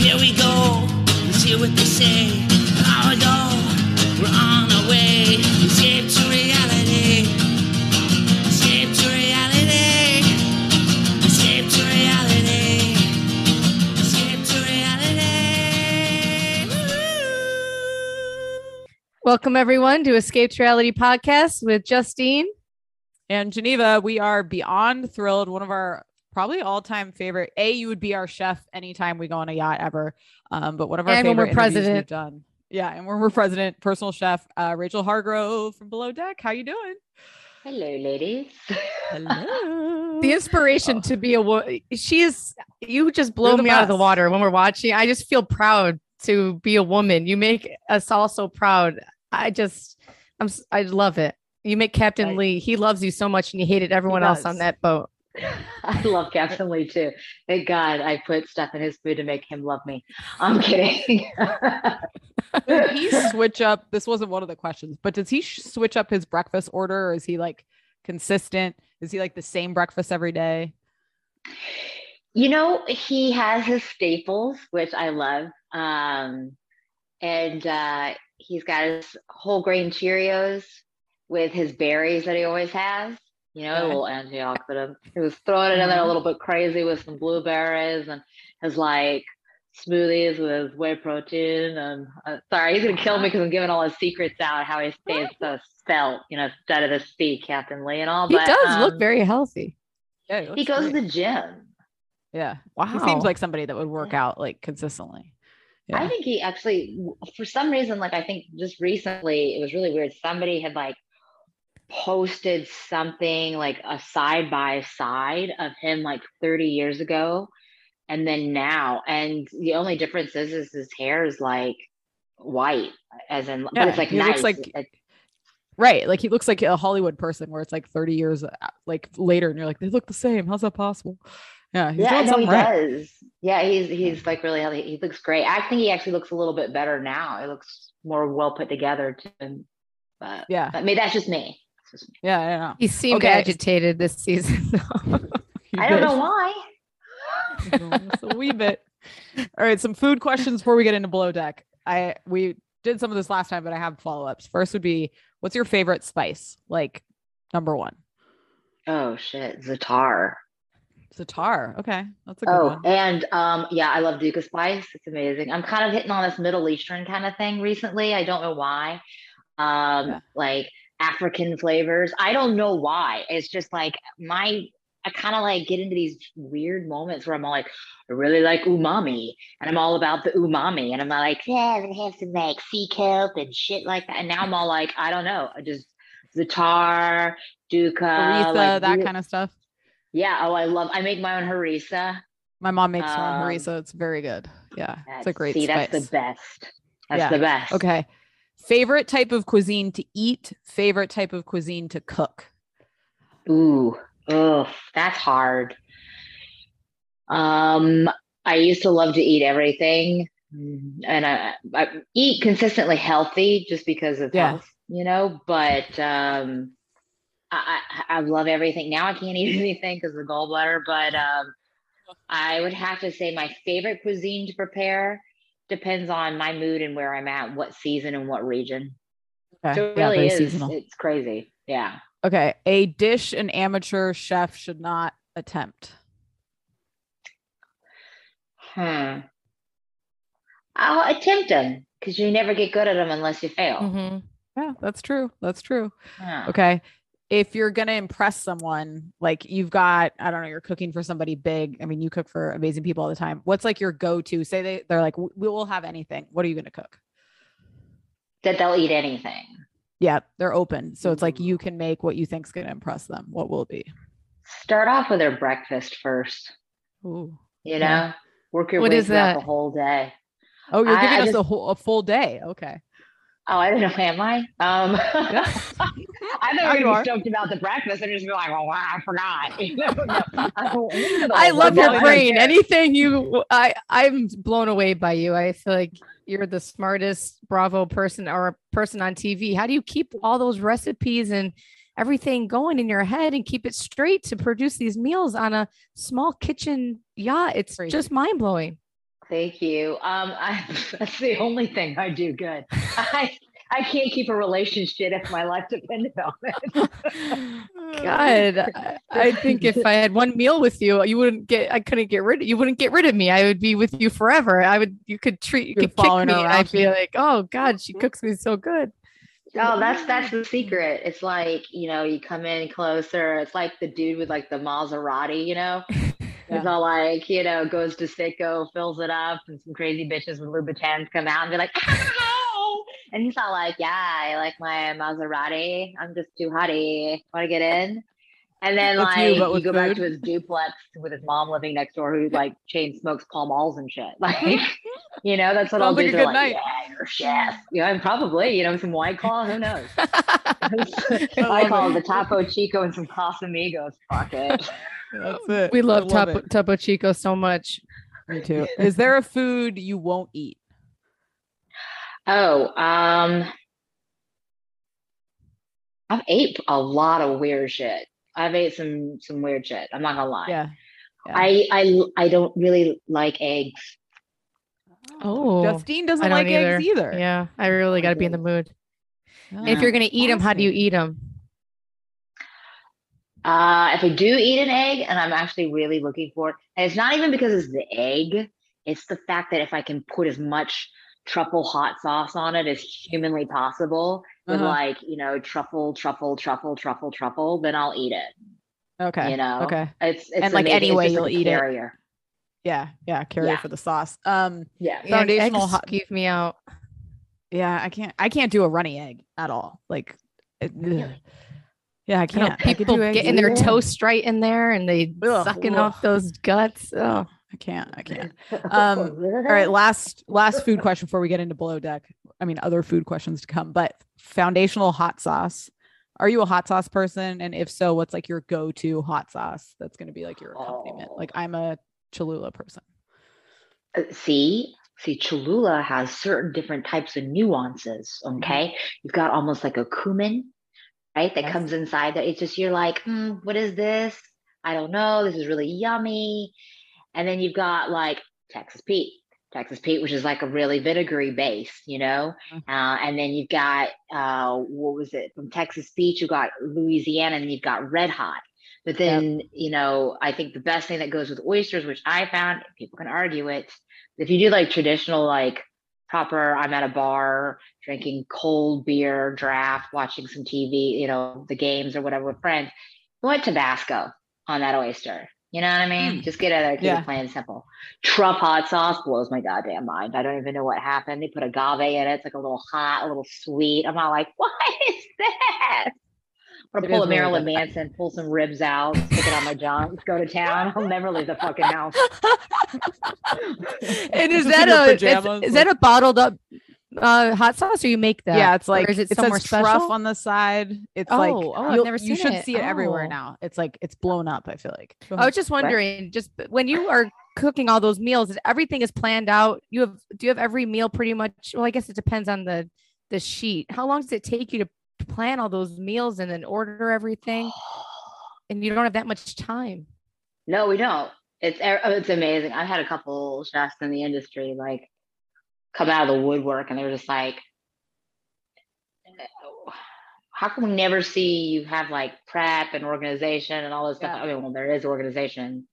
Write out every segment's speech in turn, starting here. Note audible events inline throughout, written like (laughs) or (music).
Here we go. Let's hear what they say. Power go. We're on our way. Escape to reality. Escape to reality. Escape to reality. Escape to reality. Woo! Welcome everyone to Escape to Reality podcast with Justine. And Geneva, we are beyond thrilled. One of our probably all-time favorite. A, you would be our chef anytime we go on a yacht ever. Um, but one of our And favorite we're interviews we've president. done. Yeah, and when we're president, personal chef uh, Rachel Hargrove from Below Deck. How you doing? Hello, ladies. Hello. (laughs) The inspiration to be a woman. She is. You just blow You're the me out of the water when we're watching. I just feel proud to be a woman. You make us all so proud. I just, I'm. s- I love it. You make Captain Right. Lee. He loves you so much, and you hated everyone else on that boat. (laughs) I love Captain Lee too. Thank God I put stuff in his food to make him love me. I'm kidding. (laughs) Did he switch up? This wasn't one of the questions, but does he switch up his breakfast order, or is he like consistent? Is he like the same breakfast every day? you know, he has his staples, which I love. Um, and uh, he's got his whole grain Cheerios with his berries that he always has. You know, a little antioxidant. He was throwing it in there a Mhm. little bit crazy with some blueberries and his like smoothies with whey protein. And uh, sorry, he's gonna kill me because I'm giving all his secrets out. How he stays so spelt, you know, instead of the speak, Captain Lee and all. He but, does look um, very healthy. Yeah, He looks goes to the gym. Yeah, Wow. he seems like somebody that would work out like consistently. I think he actually, for some reason, like I think just recently, it was really weird. Somebody had like posted something like a side by side of him like 30 years ago and then now. And the only difference is, is his hair is like white, as in, but Yeah, it's like he nice. looks like It's- Right. Like he looks like a Hollywood person where it's like 30 years uh, like later and you're like, they look the same. How's that possible? Yeah. He's yeah, no, he right. does. Yeah, he's he's like really healthy. He looks great. I think he actually looks a little bit better now. It looks more well put together to him. But Yeah. but maybe that's just me. That's just me. Yeah. I know. He seemed Okay. agitated this season. (laughs) I don't know why. A wee bit. All right. Some food questions before we get into below deck. I, we did some of this last time, but I have follow ups. First would be what's your favorite spice? Like number one. Oh shit, Zatar. Zatar. Okay. That's a good Oh, one. and um, yeah, I love Dukkah Spice. It's amazing. I'm kind of hitting on this Middle Eastern kind of thing recently. I don't know why. Um, Yeah. like African flavors. I don't know why. It's just like my I kind of like get into these weird moments where I'm all like, I really like umami, and I'm all about the umami, and I'm like, yeah, I'm gonna have some like sea kelp and shit like that. And now I'm all like, I don't know, I just Zatar, Dukkah, Harissa, like, that kind of stuff. Yeah. Oh, I love. I make my own harissa. My mom makes her own Um, harissa. It's very good. Yeah. It's a great See, spice. that's the best. That's Yeah. the best. Okay. Favorite type of cuisine to eat, favorite type of cuisine to cook. Ooh, oh, that's hard. Um, I used to love to eat everything, and I, I eat consistently healthy just because of Yeah. health, you know. But um, I, I I love everything. Now I can't (laughs) eat anything because of the gallbladder. But um, I would have to say my favorite cuisine to prepare depends on my mood and where I'm at, what season and what region. Okay. So it yeah, really is. seasonal. It's crazy. Yeah. Okay. A dish an amateur chef should not attempt. Hmm. I'll attempt them because you never get good at them unless you fail. Mhm. Yeah, that's true. That's true. Yeah. Okay. If you're going to impress someone, like you've got, I don't know, you're cooking for somebody big. I mean, you cook for amazing people all the time. What's like your go to? Say they, they're like, we will have anything. What are you going to cook? That they'll eat anything. Yeah, they're open. So it's like you can make what you think's going to impress them. What will it be? Start off with their breakfast first. Ooh. You know, Yeah. Work your What way throughout that? the whole day. Oh, you're giving I us a just- whole a full day. Okay. Oh, I don't know. Am I? Um, (laughs) (laughs) (laughs) I thought you were stoked about the breakfast and just be like, oh, wow, I forgot. (laughs) You know, no, I don't remember the I love your No, brain. Anything you, I, I'm blown away by you. I feel like you're the smartest Bravo person or person on TV. How do you keep all those recipes and everything going in your head and keep it straight to produce these meals on a small kitchen yacht? It's Crazy. just mind blowing. Thank you. Um, I, (laughs) that's the only thing I do good. (laughs) I I can't keep a relationship if my life depended on it. God, (laughs) I, I think if I had one meal with you, you wouldn't get. I couldn't get rid. Of you wouldn't get rid of me. I would be with you forever. I would. You could treat. You You're could kick me. her and around. I'd be like, oh God, she mm-hmm. cooks me so good. Oh, that's that's the secret. It's like, you know, you come in closer. It's like the dude with like the Maserati, you know? (laughs) It's all like, you know, goes to Citgo, fills it up, and some crazy bitches with Louboutins come out and be like, (laughs) ah, Ow! and he's all like, Yeah, I like my Maserati. I'm just too hotty. Want to get in? And then That's you, like but you, with go back to his duplex with his mom living next door who like chain smokes Pall Malls and shit. (laughs) Like, you know, that's what all Sounds like a dudes are good like, night. Yeah, you're a chef. Yeah, and probably, you know, some white claw, who knows? (laughs) (laughs) I I call it. it the Topo Chico and some Casamigos. Fuck it. That's it. we I love, Topo, it. Chico so much. Me too. Is there a food you won't eat? Oh, um, I've ate a lot of weird shit. I've ate some some weird shit. I'm not gonna lie. Yeah. yeah. I I I don't really like eggs. Oh, Justine doesn't I don't like eggs either. either. Yeah, I really got to be in the mood. Oh, If you're gonna eat them, how do you eat them? Uh, if I do eat an egg, and I'm actually really looking for it, and it's not even because it's the egg, it's the fact that if I can put as much truffle hot sauce on it as humanly possible, with Uh-huh. like you know truffle, truffle, truffle, truffle, truffle, then I'll eat it. Okay. You know, Okay. it's it's And, like, amazing. It's anyway, you'll like a eat it. Yeah. Yeah. Carry Yeah. for the sauce. Um. Yeah. Yeah, Foundational hot- skeeve me out. Yeah. I can't. I can't do a runny egg at all. Like. it- Yeah. I I can't. I could people do getting their either. toast right in there and they Ugh, sucking ugh. off those guts. Oh, I can't. I can't. (laughs) (laughs) Um, All right, last last food (laughs) question before we get into below deck. I mean, other food questions to come, but foundational hot sauce. Are you a hot sauce person? And if so, what's like your go-to hot sauce that's going to be like your accompaniment? Oh. Like I'm a Cholula person. Uh, see see cholula has certain different types of nuances okay you've got almost like a cumin right that Yes. comes inside that it's just you're like "Hmm, what is this i don't know this is really yummy and then you've got like texas pete. Texas pete which is like a really vinegary base you know? Mhm. uh, and then you've got uh, what was it? From texas pete You've got louisiana and you've got red hot. But then you know i think the best thing that goes with oysters which i found people can argue it if you do like traditional like proper i'm at a bar drinking cold beer draft watching some tv you know the games or whatever with friends you want tabasco on that oyster you know what i mean hmm. just get it there keep Yeah. it plain and simple truff hot sauce blows my goddamn mind i don't even know what happened they put agave in it it's like a little hot a little sweet i'm not like (laughs) what is this I'm gonna pull a Marilyn good. Manson, pull some ribs out, stick it on my junk, go to town. I'll never leave the fucking house. (laughs) and is (laughs) that a is, is that a bottled up uh, hot sauce or you make that? yeah, it's Or like is it it somewhere says truff special? on the side. It's Oh, like oh, I've you'll- never you should it. see it everywhere Oh. now. It's like it's blown up. I feel like. I was just wondering, just when you are cooking all those meals, everything is planned out. You have do you have every meal pretty much? Well, I guess it depends on the the sheet. How long does it take you to plan all those meals and then order everything? (sighs) And you don't have that much time. No, we don't. It's it's amazing. I've had a couple chefs in the industry like come out of the woodwork, and they're just like, "How can we never see you have like prep and organization and all this stuff?" I mean, well, there is organization,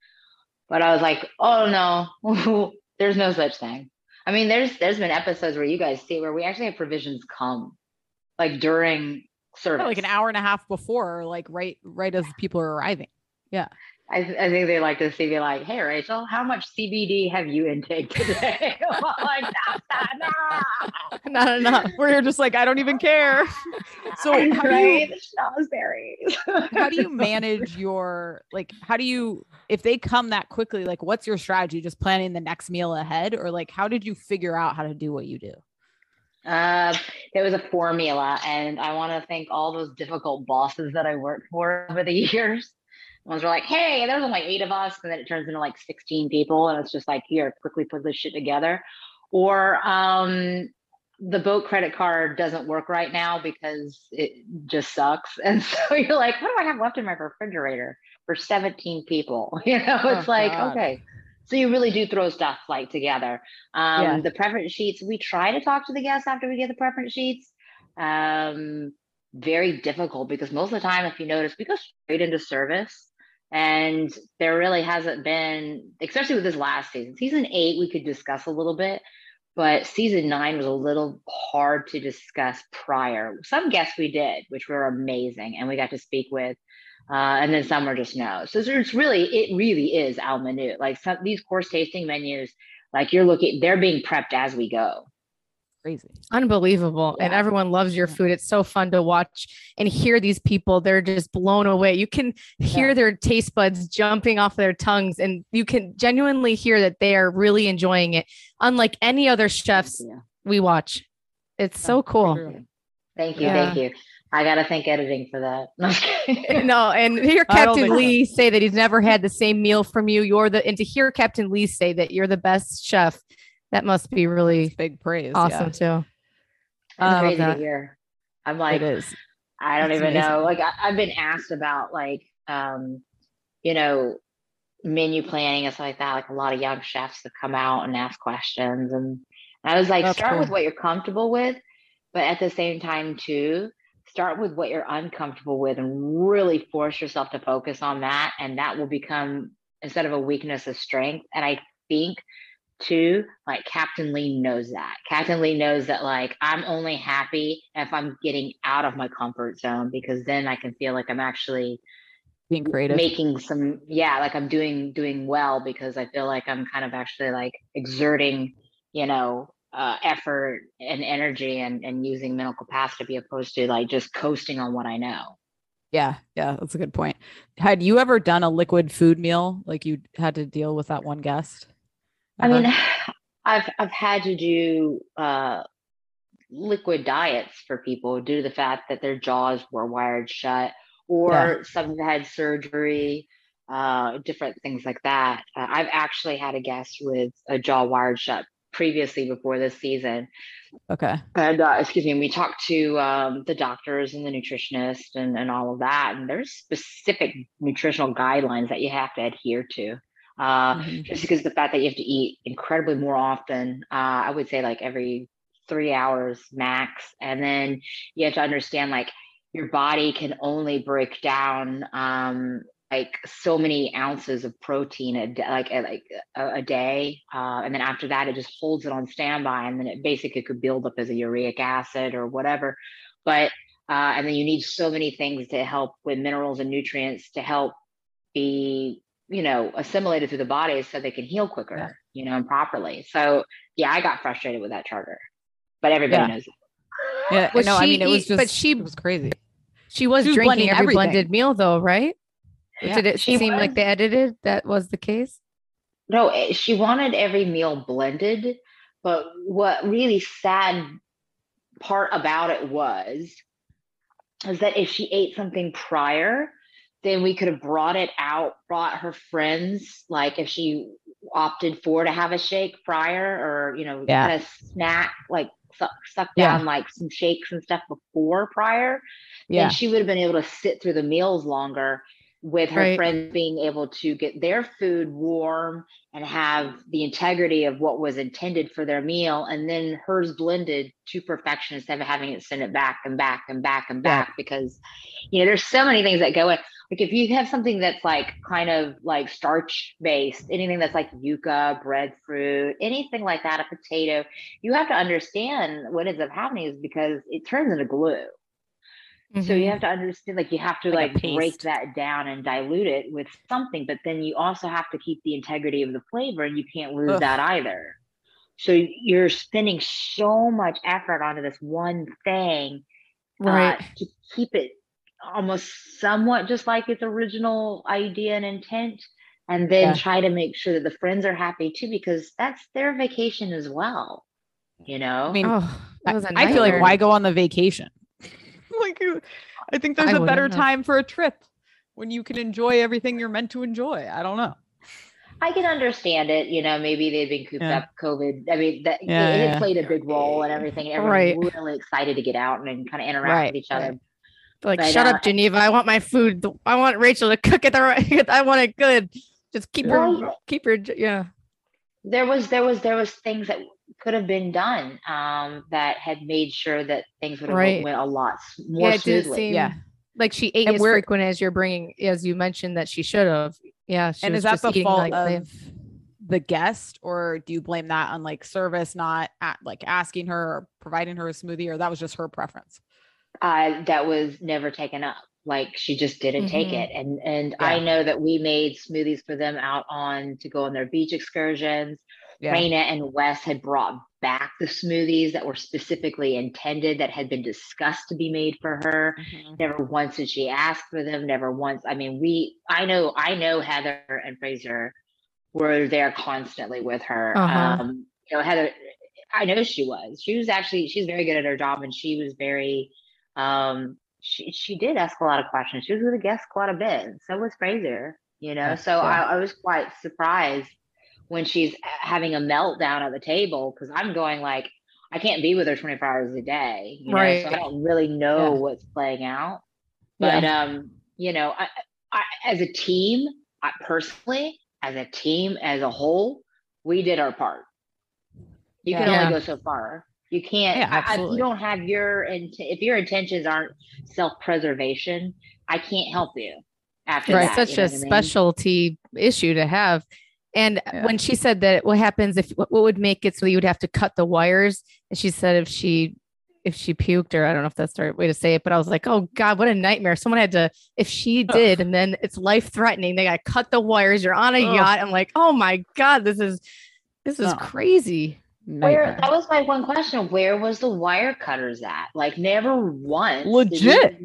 but I was like, "Oh no, (laughs) there's no such thing." I mean, there's there's been episodes where you guys see where we actually have provisions come, like during service, like an hour and a half before, like right right as people are arriving. I, I think they like to see me like, hey Rachel, how much CBD have you intake today? (laughs) Like, "That's not enough." Not enough. Where you're just like, I don't even care. (laughs) So how do you- the (laughs) how do you manage your like how do you if they come that quickly like what's your strategy just planning the next meal ahead or like how did you figure out how to do what you do Uh, there was a formula, and I want to thank all those difficult bosses that I worked for over the years. Ones were like, "Hey, there's only eight of us," and then it turns into like 16 people, and it's just like, "Here, quickly put this shit together." Or um, the boat credit card doesn't work right now because it just sucks, (laughs) and so you're like, "What do I have left in my refrigerator for 17 people?" (laughs) You know, it's Oh, like, God. okay. So you really do throw stuff like together. Um, Yeah. The preference sheets, we try to talk to the guests after we get the preference sheets. Um, very difficult because most of the time, if you notice, we go straight into service. And there really hasn't been, especially with this last season, season eight, we could discuss a little bit, but season nine was a little hard to discuss prior. Some guests we did, which were amazing, and we got to speak with. Uh, and then some were just no. So it's really, it really is al minute. Like some these course tasting menus, like you're looking, they're being prepped as we go. Crazy Unbelievable. And everyone loves your food. It's so fun to watch and hear these people. They're just blown away. You can hear Yeah. their taste buds jumping off their tongues, and you can genuinely hear that they are really enjoying it, unlike any other chefs Yeah. we watch. It's so cool. Thank you, Yeah. thank you. I gotta thank editing for that. (laughs) No, I'm just kidding. (laughs) no, and hear Captain. Lee say that he's never had the same meal from you. You're the and to hear Captain Lee say that you're the best chef, that must be really big praise awesome too. It's I love crazy to that. hear. I'm like, it is I don't That's even know. Like I, I've been asked about like um, you know, menu planning and stuff like that. Like a lot of young chefs have come out and ask questions. And I was like, That's start with what you're comfortable with, but at the same time too, start with what you're uncomfortable with and really force yourself to focus on that. And that will become instead of a weakness, a strength. And I think too, like Captain Lee knows that. Captain Lee knows that like I'm only happy if I'm getting out of my comfort zone because then I can feel like I'm actually being creative making some yeah, like I'm doing doing well because I feel like I'm kind of actually like exerting, you know, uh effort and energy and and using mental capacity be opposed to like just coasting on what I know. yeah yeah that's a good point had you ever done a liquid food meal like you had to deal with that one guest I mean, (sighs) I've I've had to do uh, liquid diets for people due to the fact that their jaws were wired shut, or Yeah. some have had surgery, uh, different things like that. Uh, I've actually had a guest with a jaw wired shut previously before this season, okay and uh, excuse me, we talked to um, the doctors and the nutritionist and, and all of that, and there's specific nutritional guidelines that you have to adhere to. Uh, Mhm. just because the fact that you have to eat incredibly more often uh, i would say like every three hours max. And then you have to understand like your body can only break down um, like so many ounces of protein a day, like a, like a, a day. Uh, and then after that it just holds it on standby and then it basically could build up as a uric acid or whatever. But uh, and then you need so many things to help with minerals and nutrients to help be you know assimilated through the body so they can heal quicker Yeah. you know and properly so yeah i got frustrated with that charter but everybody Yeah. knows that. yeah Was no i mean it was just but she- it was crazy She was She was drinking blending every everything. blended meal though, right? Yeah. Did it She seem like they edited that was the case? no eh, she wanted every meal blended but what really sad part about it was is that if she ate something prior then we could have brought it out brought her friends like if she opted for to have a shake prior or you know Yeah. kind of snack like suck, suck Yeah. down like some shakes and stuff before prior yeah then she would have been able to sit through the meals longer with her Right. friends being able to get their food warm and have the integrity of what was intended for their meal and then hers blended to perfection instead of having it send it back and back and back and Yeah. back because you know there's so many things that go in like if you have something that's like kind of like starch based anything that's like yuca breadfruit anything like that a potato you have to understand what ends up happening is because it turns into glue so you have to understand, like you have to Like like, break that down and dilute it with something, but then you also have to keep the integrity of the flavor, and you can't lose Ugh. that either. So you're spending so much effort onto this one thing, Right. uh, to keep it almost somewhat just like its original idea and intent and then Yeah. try to make sure that the friends are happy too because that's their vacation as well you know I mean, oh, that was feel like why go on the vacation? (laughs) like, I think there's I a better wouldn't time for a trip when you can enjoy everything you're meant to enjoy. I don't know. I can understand it. You know, maybe they've been cooped Yeah. up COVID. I mean, that Yeah, it, it yeah. played a big role and everything. Everyone Right. really excited to get out and, kind of interact Right, with each other. right. Like, But, shut uh, up, Geneva. I want my food. I want Rachel to cook it the right. (laughs) I want it good. Just keep your Well, keep your yeah. there was there was there was things that could have been done um, that had made sure that things would have Right. went a lot more yeah, it didn't smoothly. seem Yeah. like she ate And as frequent as you're bringing, as you mentioned that she should have. Yeah, she and was is that the fault like the- of the guest, or do you blame that on like service not at, like asking her or providing her a smoothie, or that was just her preference? uh, that was never taken up. Like she just didn't take Mhm. it. And and I know that we made smoothies for them out on to go on their beach excursions. Yeah. Rayna and Wes had brought back the smoothies that were specifically intended that had been discussed to be made for her. Mhm. Never once did she ask for them. Never once. I mean, we. I know. I know Heather and Fraser were there constantly with her. Uh-huh. Um, you know, Heather. I know she was. She was actually. She's very good at her job, and she was very. Um, she she did ask a lot of questions. She was with the guests quite a bit. So was Fraser. You know, Yeah, so. I, I was quite surprised when she's having a meltdown at the table because I'm going like I can't be with her 24 hours a day, you know, Right. so I don't really know Yeah. what's playing out. But um, you know, I, I as a team, I personally, as a team as a whole, we did our part. You can Yeah. only go so far. You can't. Yeah, I- I- if absolutely. you don't have your int- if your intentions aren't self-preservation, I can't help you. After it's that, such you know a mean? specialty issue to have. And Yeah. when she said that, what happens if what what would make it so you would have to cut the wires? And she said if she if she puked, or I don't know if that's the right way to say it, but I was like, oh God, what a nightmare. Someone had to, if she did, and then it's life threatening. They got to cut the wires. You're on a Ugh. yacht. I'm like, oh my God, this is this is No. crazy. Where that was my one question. Where was the wire cutters at? Like never once. did we Legit.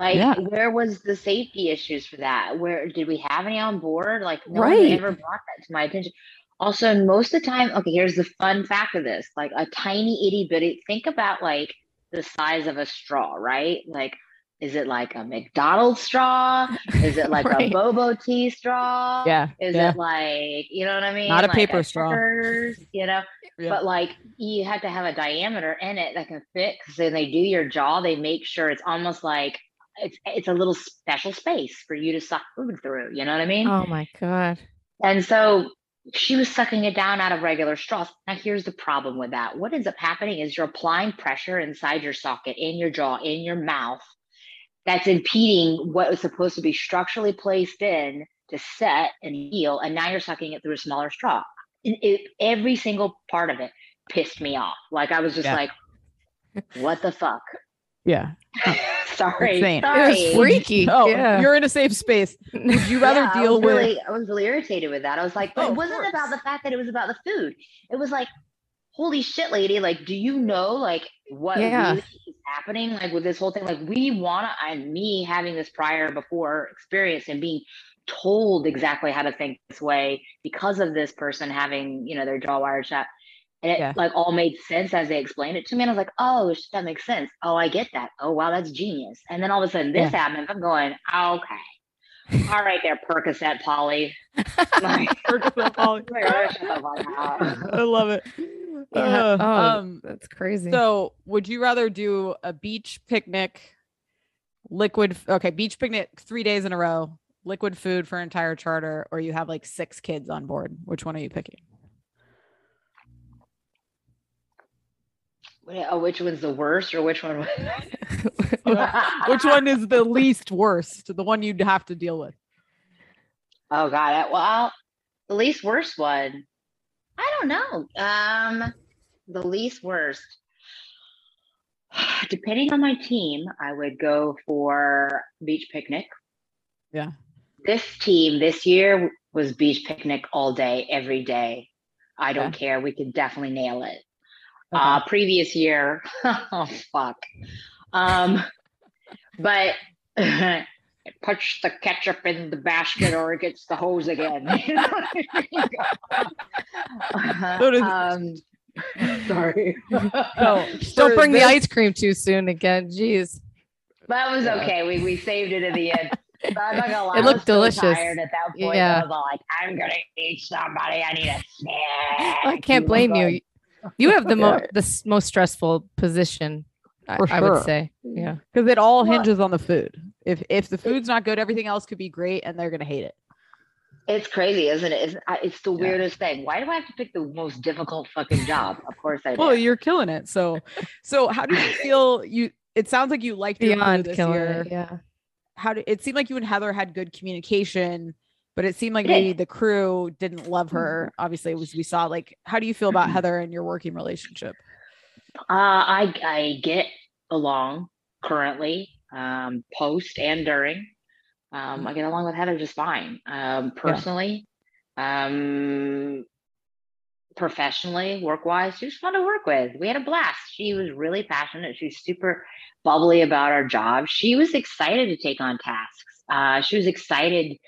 Like Yeah. where was the safety issues for that? Where did we have any on board? Like no one Right. ever brought that to my attention. Also, most of the time, okay, here's the fun fact of this: like a tiny itty bitty. Think about like the size of a straw, right? Like, is it like a McDonald's straw? Is it (laughs) like Right. a Boba tea straw? Yeah. Is yeah. it like you know what I mean? Not a Like paper straw. Checkers, you know, Yeah. but like you have to have a diameter in it that can fit. Because when they do your jaw, they make sure it's almost like it's it's a little special space for you to suck food through. You know what I mean? Oh my God. And so she was sucking it down out of regular straws. Now, here's the problem with that. What ends up happening is you're applying pressure inside your socket, in your jaw, in your mouth, that's impeding what was supposed to be structurally placed in to set and heal. And now you're sucking it through a smaller straw. It, it- every single part of it pissed me off. Like, I was just Yeah. like, what the fuck? yeah. (laughs) Sorry. Insane. It It was freaky. Oh, yeah. you're in a safe space. Would you rather Yeah, deal was with? really, I was really irritated with that. I was like, but Oh, it wasn't about the fact that it was about the food. It was like, holy shit, lady! Like, do you know like what Yeah. really is happening? Like with this whole thing, like we want to, and me having this prior before experience and being told exactly how to think this way because of this person having, you know, their jaw wired shut. And it Yeah. like all made sense as they explained it to me. And I was like, oh, that makes sense. Oh, I get that. Oh, wow, that's genius. And then all of a sudden this happens. I'm going, okay. All right there, Percocet Polly. (laughs) Like, Percocet (laughs) Polly. like, oh, shut the fuck up. I love it. Yeah. Uh, oh, um, that's crazy. So, would you rather do a beach picnic, liquid? Okay, beach picnic three days in a row, liquid food for entire charter, or you have like six kids on board? Which one are you picking? Oh, which one's the worst or which one? (laughs) Which one is the least worst? The one you'd have to deal with? Oh God. I- Well, the least worst one. I don't know. Um, the least worst. (sighs) Depending on my team, I would go for beach picnic. Yeah. This team this year was beach picnic all day, every day. I don't care. We could definitely nail it. Uh, previous year, (laughs) oh fuck. Um, but (laughs) puts the ketchup in the basket or it gets the hose again. (laughs) Does- um, sorry. No, Don't bring the ice cream too soon again. Jeez. That was Yeah. okay. We we saved it in the end. But I'm not gonna lie. It looked delicious. tired at that point. Yeah. I was like, I'm gonna eat somebody. I need a snack. I can't blame you. You have the (laughs) Yeah. mo- the most stressful position. I, For I would say. Mm-hmm. Yeah. because it all Well- hinges on the food. If if the food's not good, everything else could be great, and they're gonna hate it. It's crazy, isn't it? It's, it's the Yeah. weirdest thing. Why do I have to pick the most difficult fucking job? Of course I (laughs) do. Well, you're killing it. So, so how do you feel? You it sounds like you liked your crew Beyond this killing year. it. Yeah. How did it seemed like you and Heather had good communication, but it seemed like maybe the crew didn't love her. Obviously, as we saw. Like, how do you feel about Mhm. Heather and your working relationship? Uh, I I get along currently, um, post and during. Um, I get along with Heather just fine. Um, personally, um, professionally, work wise, she was fun to work with. We had a blast. She was really passionate. She was super bubbly about our job. She was excited to take on tasks. Uh, she was excited.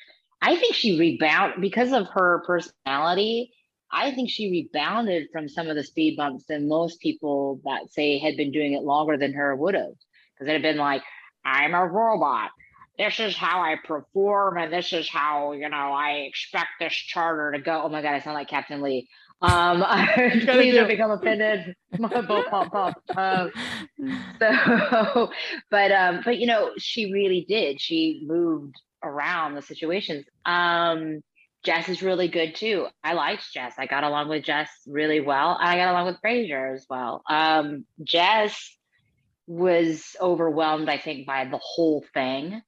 I think she rebounded because of her personality. I think she rebounded from some of the speed bumps than most people that say had been doing it longer than her would have. Because it had been like, I'm a robot. This is how I perform, and this is how you know I expect this charter to go. Oh my god, I sound like Captain Lee. Um, please do. don't become offended. (laughs) My boat pop pop. Um, (laughs) so, (laughs) but um, but you know, she really did. She moved around the situations. Um, Jess is really good too. I liked Jess. I got along with Jess really well. I got along with Fraser as well. Um, Jess was overwhelmed, I think, by the whole thing.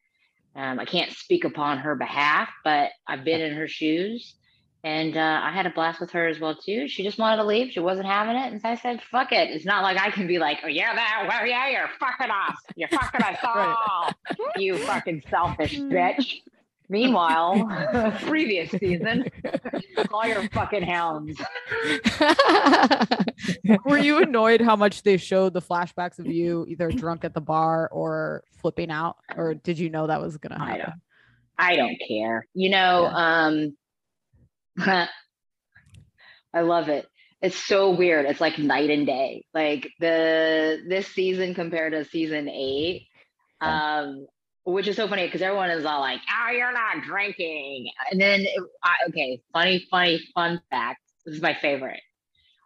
Um, I can't speak upon her behalf, but I've been in her shoes. And uh, I had a blast with her as well too. She just wanted to leave. She wasn't having it, and so I said, "Fuck it." It's not like I can be like, "Oh yeah, that, well, yeah, you're fucking us. You're fucking us (laughs) all. You fucking selfish bitch." Meanwhile, (laughs) (laughs) previous season, call your fucking hounds. Were you annoyed how much they showed the flashbacks of you either drunk at the bar or flipping out, or did you know that was gonna I don't. I don't care. You know, um (laughs) I love it. It's so weird. It's like night and day. Like the this season compared to season 8. Um which is so funny because everyone is all like, "Oh, you're not drinking." And then it, I, okay, funny funny fun fact. This is my favorite.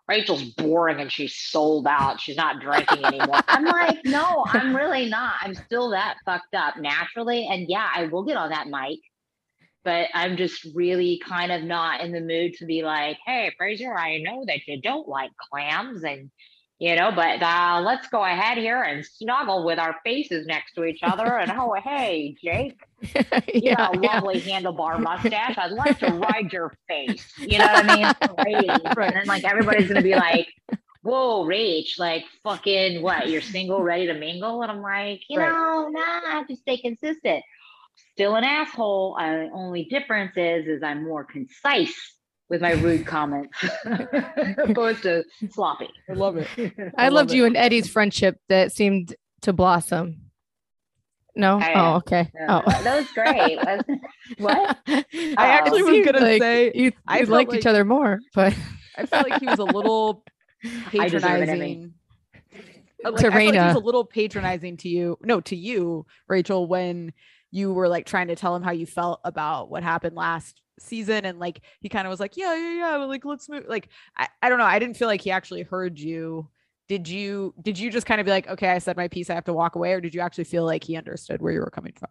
Rachel's boring and she's sold out. She's not drinking anymore. (laughs) I'm like, no, I'm really not. I'm still that fucked up naturally. And yeah, I will get on that mic, but I'm just really kind of not in the mood to be like, hey, Fraser, I know that you don't like clams and you know, but uh, let's go ahead here and snuggle with our faces next to each other. And oh, hey, Jake, (laughs) you yeah, got a yeah. lovely handlebar (laughs) mustache. I'd like to ride your face. You know what I mean? (laughs) Right. And then like everybody's gonna be like, "Whoa, Rach, like fucking what? You're single, ready to mingle?" And I'm like, you Right. know, nah, I have to stay consistent. Still an asshole. Uh, only difference is, is I'm more concise with my rude comments (laughs) opposed to sloppy. I love it. (laughs) I love loved it. you and Eddie's friendship that seemed to blossom. No? I- oh, okay. Yeah, Oh. that was great. (laughs) What? I Oh. actually was Seemed gonna like say you, I you felt liked like- each other more, but I felt like he was a little I deserve it, Emmy. patronizing. Like, I felt like he was a little patronizing to you. No, to you, Rachel, when you were like trying to tell him how you felt about what happened last season, and like he kind of was like, "Yeah, yeah, yeah," like let's move. Like I, I don't know. I didn't feel like he actually heard you. Did you? Did you just kind of be like, "Okay, I said my piece. I have to walk away," or did you actually feel like he understood where you were coming from?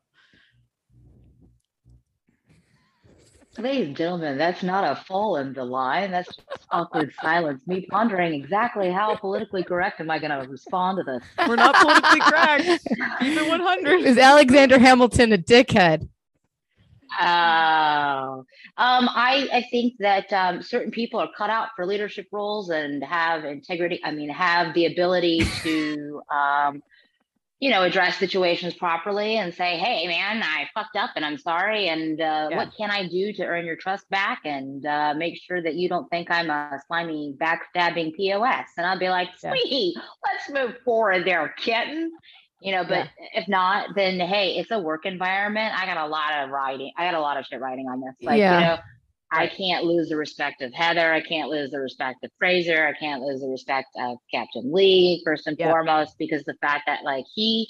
Ladies and gentlemen, that's not a fall in the line. That's just awkward silence. Me pondering exactly how politically correct am I going to respond to this. We're not politically correct. Keep it 100. is Alexander Hamilton a dickhead? Oh, um, I I think that um, certain people are cut out for leadership roles and have integrity. I mean, have the ability to, um, you know, address situations properly and say, "Hey, man, I fucked up and I'm sorry. And uh, Yeah. what can I do to earn your trust back and uh, make sure that you don't think I'm a slimy, backstabbing pos?" And I'll be like, Yeah. "Sweetie, let's move forward there, kitten." You know, but if not, then hey, it's a work environment. I got a lot of writing. I got a lot of shit writing on this. Like, Yeah. you know, I can't lose the respect of Heather. I can't lose the respect of Fraser. I can't lose the respect of Captain Lee, first and Yep. foremost, because the fact that like he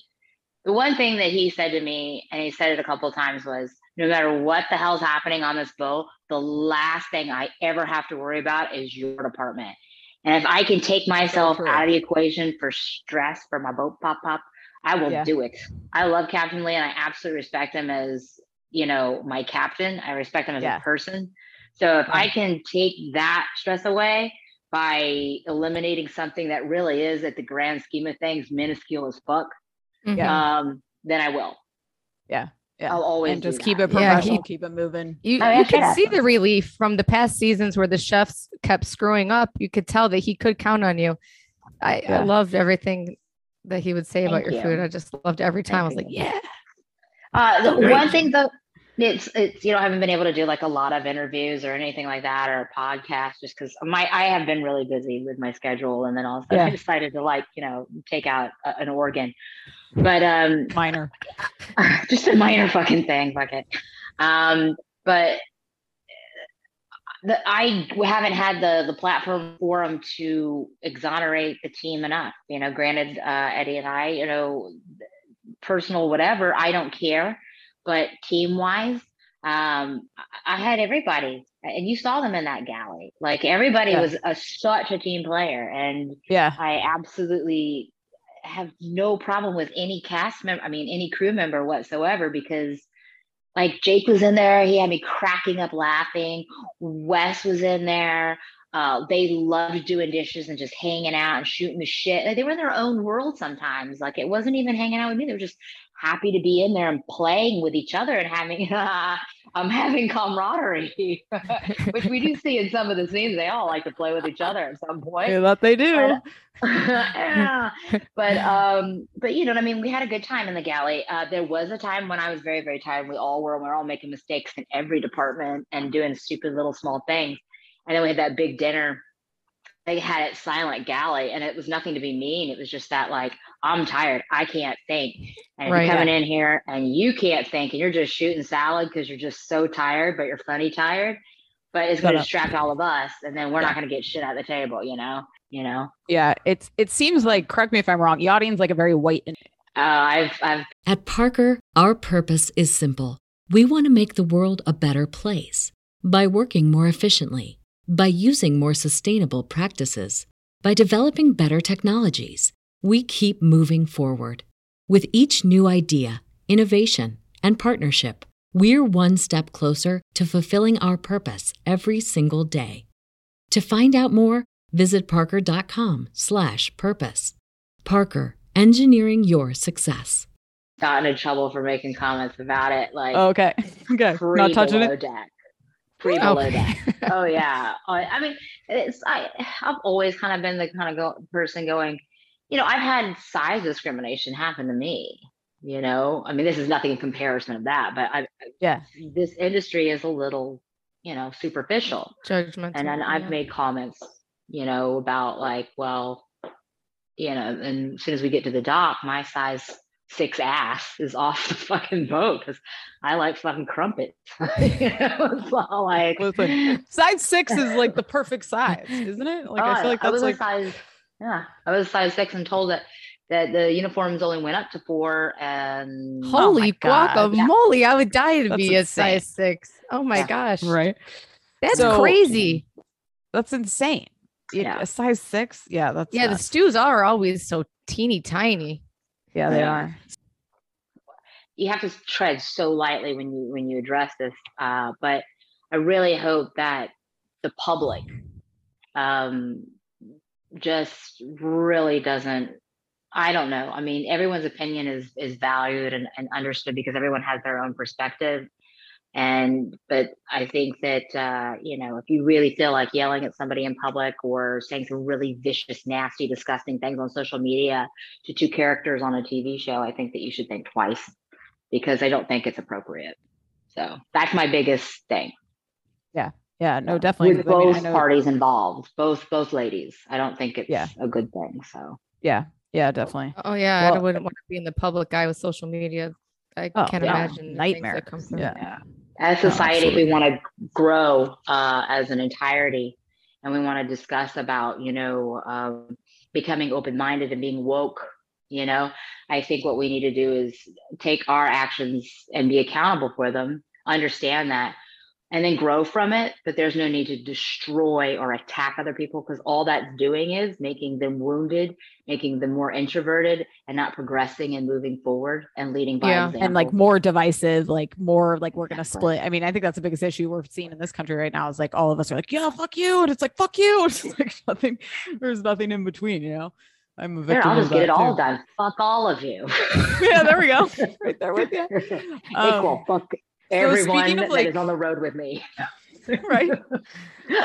the one thing that he said to me, and he said it a couple of times, was no matter what the hell's happening on this boat, the last thing I ever have to worry about is your department. And if I can take myself true. out of the equation for stress for my boat pop pop, I will Yeah. do it. I love Captain Lee and I absolutely respect him as, you know, my captain. I respect him as Yeah. a person. So if I can take that stress away by eliminating something that really is at the grand scheme of things minuscule as fuck, Mhm. um, then I will. Yeah. Yeah. I'll always and just keep that. it Yeah, professional, he- keep it moving. You, Oh, yeah, you could see the relief from the past seasons where the chefs kept screwing up. You could tell that he could count on you. I, Yeah. I loved everything that he would say about your you. food. I just loved every time. I was Thank like, yeah. Uh, the Great. one thing though, it's it's you know I haven't been able to do like a lot of interviews or anything like that or a podcast just because my I have been really busy with my schedule and then also Yeah. I (laughs) decided to like you know take out a, an organ, but um Minor. (laughs) just a minor fucking thing, fuck it. Um, but the, I haven't had the the platform forum to exonerate the team enough. You know, granted, uh, Eddie and I, you know, personal whatever, I don't care, but team wise, um, I had everybody, and you saw them in that galley. Like everybody Yeah. was a, such a team player, and Yeah. I absolutely have no problem with any cast member, I mean, any crew member whatsoever, because like Jake was in there, he had me cracking up laughing. Wes was in there. Uh, they loved doing dishes and just hanging out and shooting the shit. Like they were in their own world sometimes. Like it wasn't even hanging out with me. They were just happy to be in there and playing with each other and having (laughs) I'm having camaraderie, (laughs) which we do see in some of the scenes. They all like to play with each other at some point Yeah, that they do. (laughs) yeah. But um, but you know what I mean. We had a good time in the galley. Uh, there was a time when I was very very tired. We all were. We were all making mistakes in every department and doing stupid little small things. And then we had that big dinner. They had it silent galley, and it was nothing to be mean. It was just that like I'm tired. I can't think. And if Right. you're coming in here and you can't think, and you're just shooting salad because you're just so tired, but you're funny tired. But it's going to distract all of us, and then we're Yeah. not going to get shit at the table. You know. You know. Yeah. It's it seems like correct me if I'm wrong. Yachting's like a very white and Uh, I've I've At Parker, our purpose is simple. We want to make the world a better place by working more efficiently, by using more sustainable practices, by developing better technologies. We keep moving forward. With each new idea, innovation, and partnership, we're one step closer to fulfilling our purpose every single day. To find out more, visit parker.com/purpose. Parker, engineering your success. gotten in trouble for making comments about it, like okay. (laughs) Okay. pre Not touching it. deck, pre oh. below deck. (laughs) Oh yeah. I, I mean, it's I I've always kind of been the kind of go, person going, you know, I've had size discrimination happen to me. You know, I mean, this is nothing in comparison of that, but I Yeah. this industry is a little, you know, superficial. Judgment. and then I've made comments, you know, about like, well, you know, and as soon as we get to the dock, my size six ass is off the (laughs) fucking boat because I like fucking crumpets. (laughs) you know, it's all like Listen, size six is like the perfect size, isn't it? Like I Oh, feel like I that's was like a size, yeah, I was a size six and told that that the uniforms only went up to four and oh Holy God. guacamole. I would die to That's be a insane. size six. Oh my Yeah. gosh. right. That's So- crazy. That's insane. You- Yeah. A size six. Yeah. That's Yeah, the stews are always so teeny tiny. Yeah they are. you have to tread so lightly when you when you address this uh, but i really hope that the public um, just really doesn't i don't know i mean everyone's opinion is is valued and, and understood because everyone has their own perspective and but i think that uh, you know if you really feel like yelling at somebody in public or saying some really vicious nasty disgusting things on social media to two characters on a tv show i think that you should think twice because I don't think it's appropriate. So that's my biggest thing. Yeah. Yeah no, definitely. With I mean, I both know- parties involved, both both ladies. I don't think it's Yeah. a good thing. So Yeah. Yeah, definitely. Oh yeah, I wouldn't want to be in the public eye with social media. I Oh, can't yeah. imagine the things Nightmare. that come from Yeah. As society if we want to grow uh, as an entirety and we want to discuss about you know um, becoming open-minded and being woke you know? I think what we need to do is take our actions and be accountable for them understand that and then grow from it but there's no need to destroy or attack other people because all that's doing is making them wounded making them more introverted and not progressing and moving forward and leading by Yeah. example and like more divisive, like more like we're gonna split. I mean, I think that's the biggest issue we're seeing in this country right now. Is like all of us are like, yeah, fuck you, and it's like fuck you. (laughs) It's like nothing. There's nothing in between, you know. I'm a victim I'll just get it all done. Fuck all of you. (laughs) yeah, there we go. (laughs) Right there with you. Equal. Um, fuck everyone speaking of, that like- is on the road with me. (laughs) right.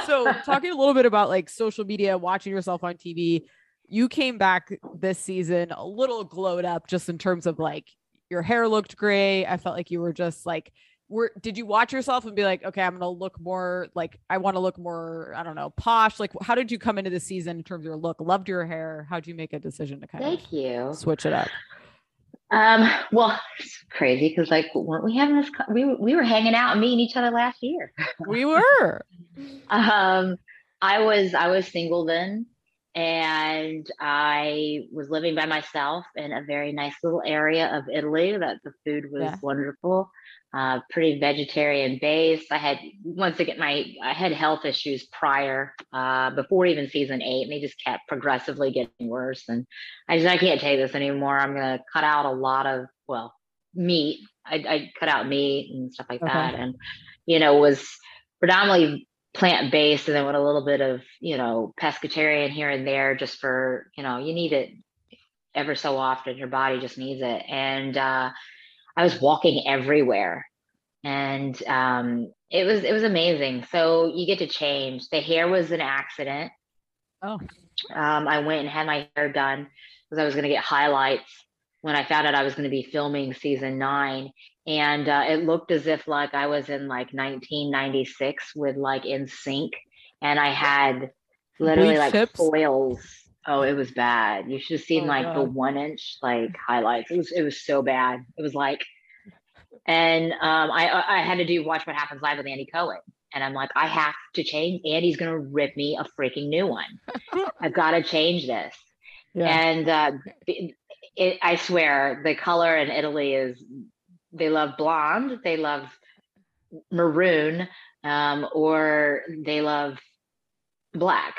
So talking a little bit about like social media, watching yourself on TV, you came back this season a little glowed up just in terms of like your hair looked great. I felt like you were just like were did you watch yourself and be like, okay, I'm gonna look more like I want to look more, I don't know, posh? Like how did you come into the season in terms of your look? Loved your hair. How'd you make a decision to kind Thank you. switch it up? Um, well, it's crazy because like weren't we having this? We were- we were hanging out and meeting each other last year. We were. (laughs) Um, I was I was single then, and I was living by myself in a very nice little area of Italy. That the food was Yeah. wonderful, uh, pretty vegetarian based. I had once again my I had health issues prior, uh, before even season eight, and they just kept progressively getting worse. And I just I can't take this anymore. I'm gonna cut out a lot of well meat. I, I cut out meat and stuff like Okay. that, and you know was predominantly plant based and then with a little bit of you know pescatarian here and there just for you know you need it ever so often your body just needs it and uh i was walking everywhere and um it was it was amazing so you get to change the hair was an accident Oh. um i went and had my hair done because i was going to get highlights when i found out i was going to be filming season nine and uh, it looked as if like I was in like 1996 with like NSYNC, and I had literally like tips? foils. Oh, it was bad. You should have seen Oh, like the one inch like (laughs) highlights. It was it was so bad. It was like, and um, I I had to do watch what happens live with Andy Cohen, and I'm like I have to change. Andy's gonna rip me a freaking new one. (laughs) I've got to change this Yeah. and uh, it, I swear the color in Italy is they love blonde, they love maroon, um, or they love black.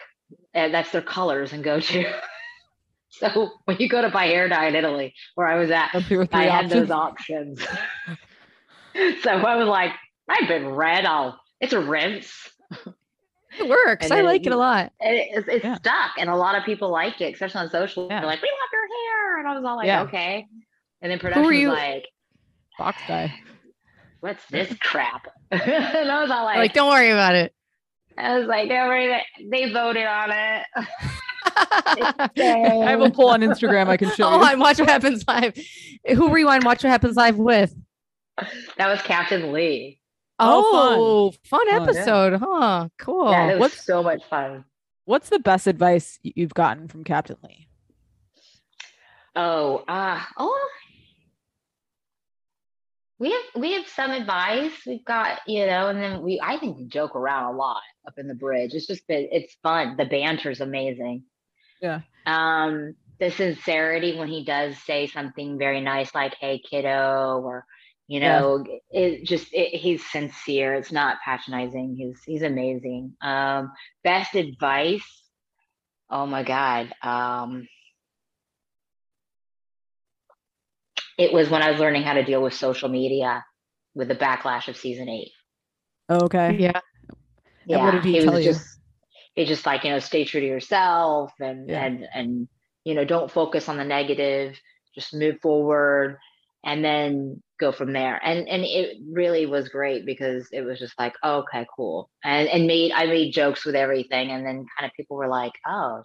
And that's their colors and go to. (laughs) so when you go to buy hair dye in Italy, where I was at, Up here with I three had those options. options. (laughs) so I was like, I've been red. I'll. It's a rinse. It works. I like it a lot. It- it's, it's Yeah. stuck, and a lot of people like it, especially on social. Yeah. They're like, "We love your hair," and I was all like, Yeah. "Okay." And then production was like, Box dye. "What's this crap?" (laughs) and I was all like, Like, don't worry about it. "I was like, don't worry, they- they voted on it." (laughs) I have a poll on Instagram I can (laughs) show oh, you. on Watch What Happens Live. Who rewind Watch What Happens Live with? that was Captain Lee. Oh, Oh, fun, Fun. episode, huh? Cool. yeah, it was what's- so much fun. What's the best advice you've gotten from Captain Lee? Oh, uh, oh. We have we have some advice. We've got, you know, and then we I think we joke around a lot up in the bridge. It's just been it's fun. The banter's amazing. Yeah. Um, the sincerity when he does say something very nice like, hey kiddo, or you Yeah. know, it just it, he's sincere. It's not patronizing. He's he's amazing. Um, best advice. Oh my God. Um it was when I was learning how to deal with social media with the backlash of season eight. Oh, okay. Yeah. And what did he was tell you? Just, he just like you know, stay true to yourself and Yeah. and and you know, don't focus on the negative. Just move forward, and then go from there. And and it really was great because it was just like, oh, okay, cool. And and made I made jokes with everything, and then kind of people were like, oh,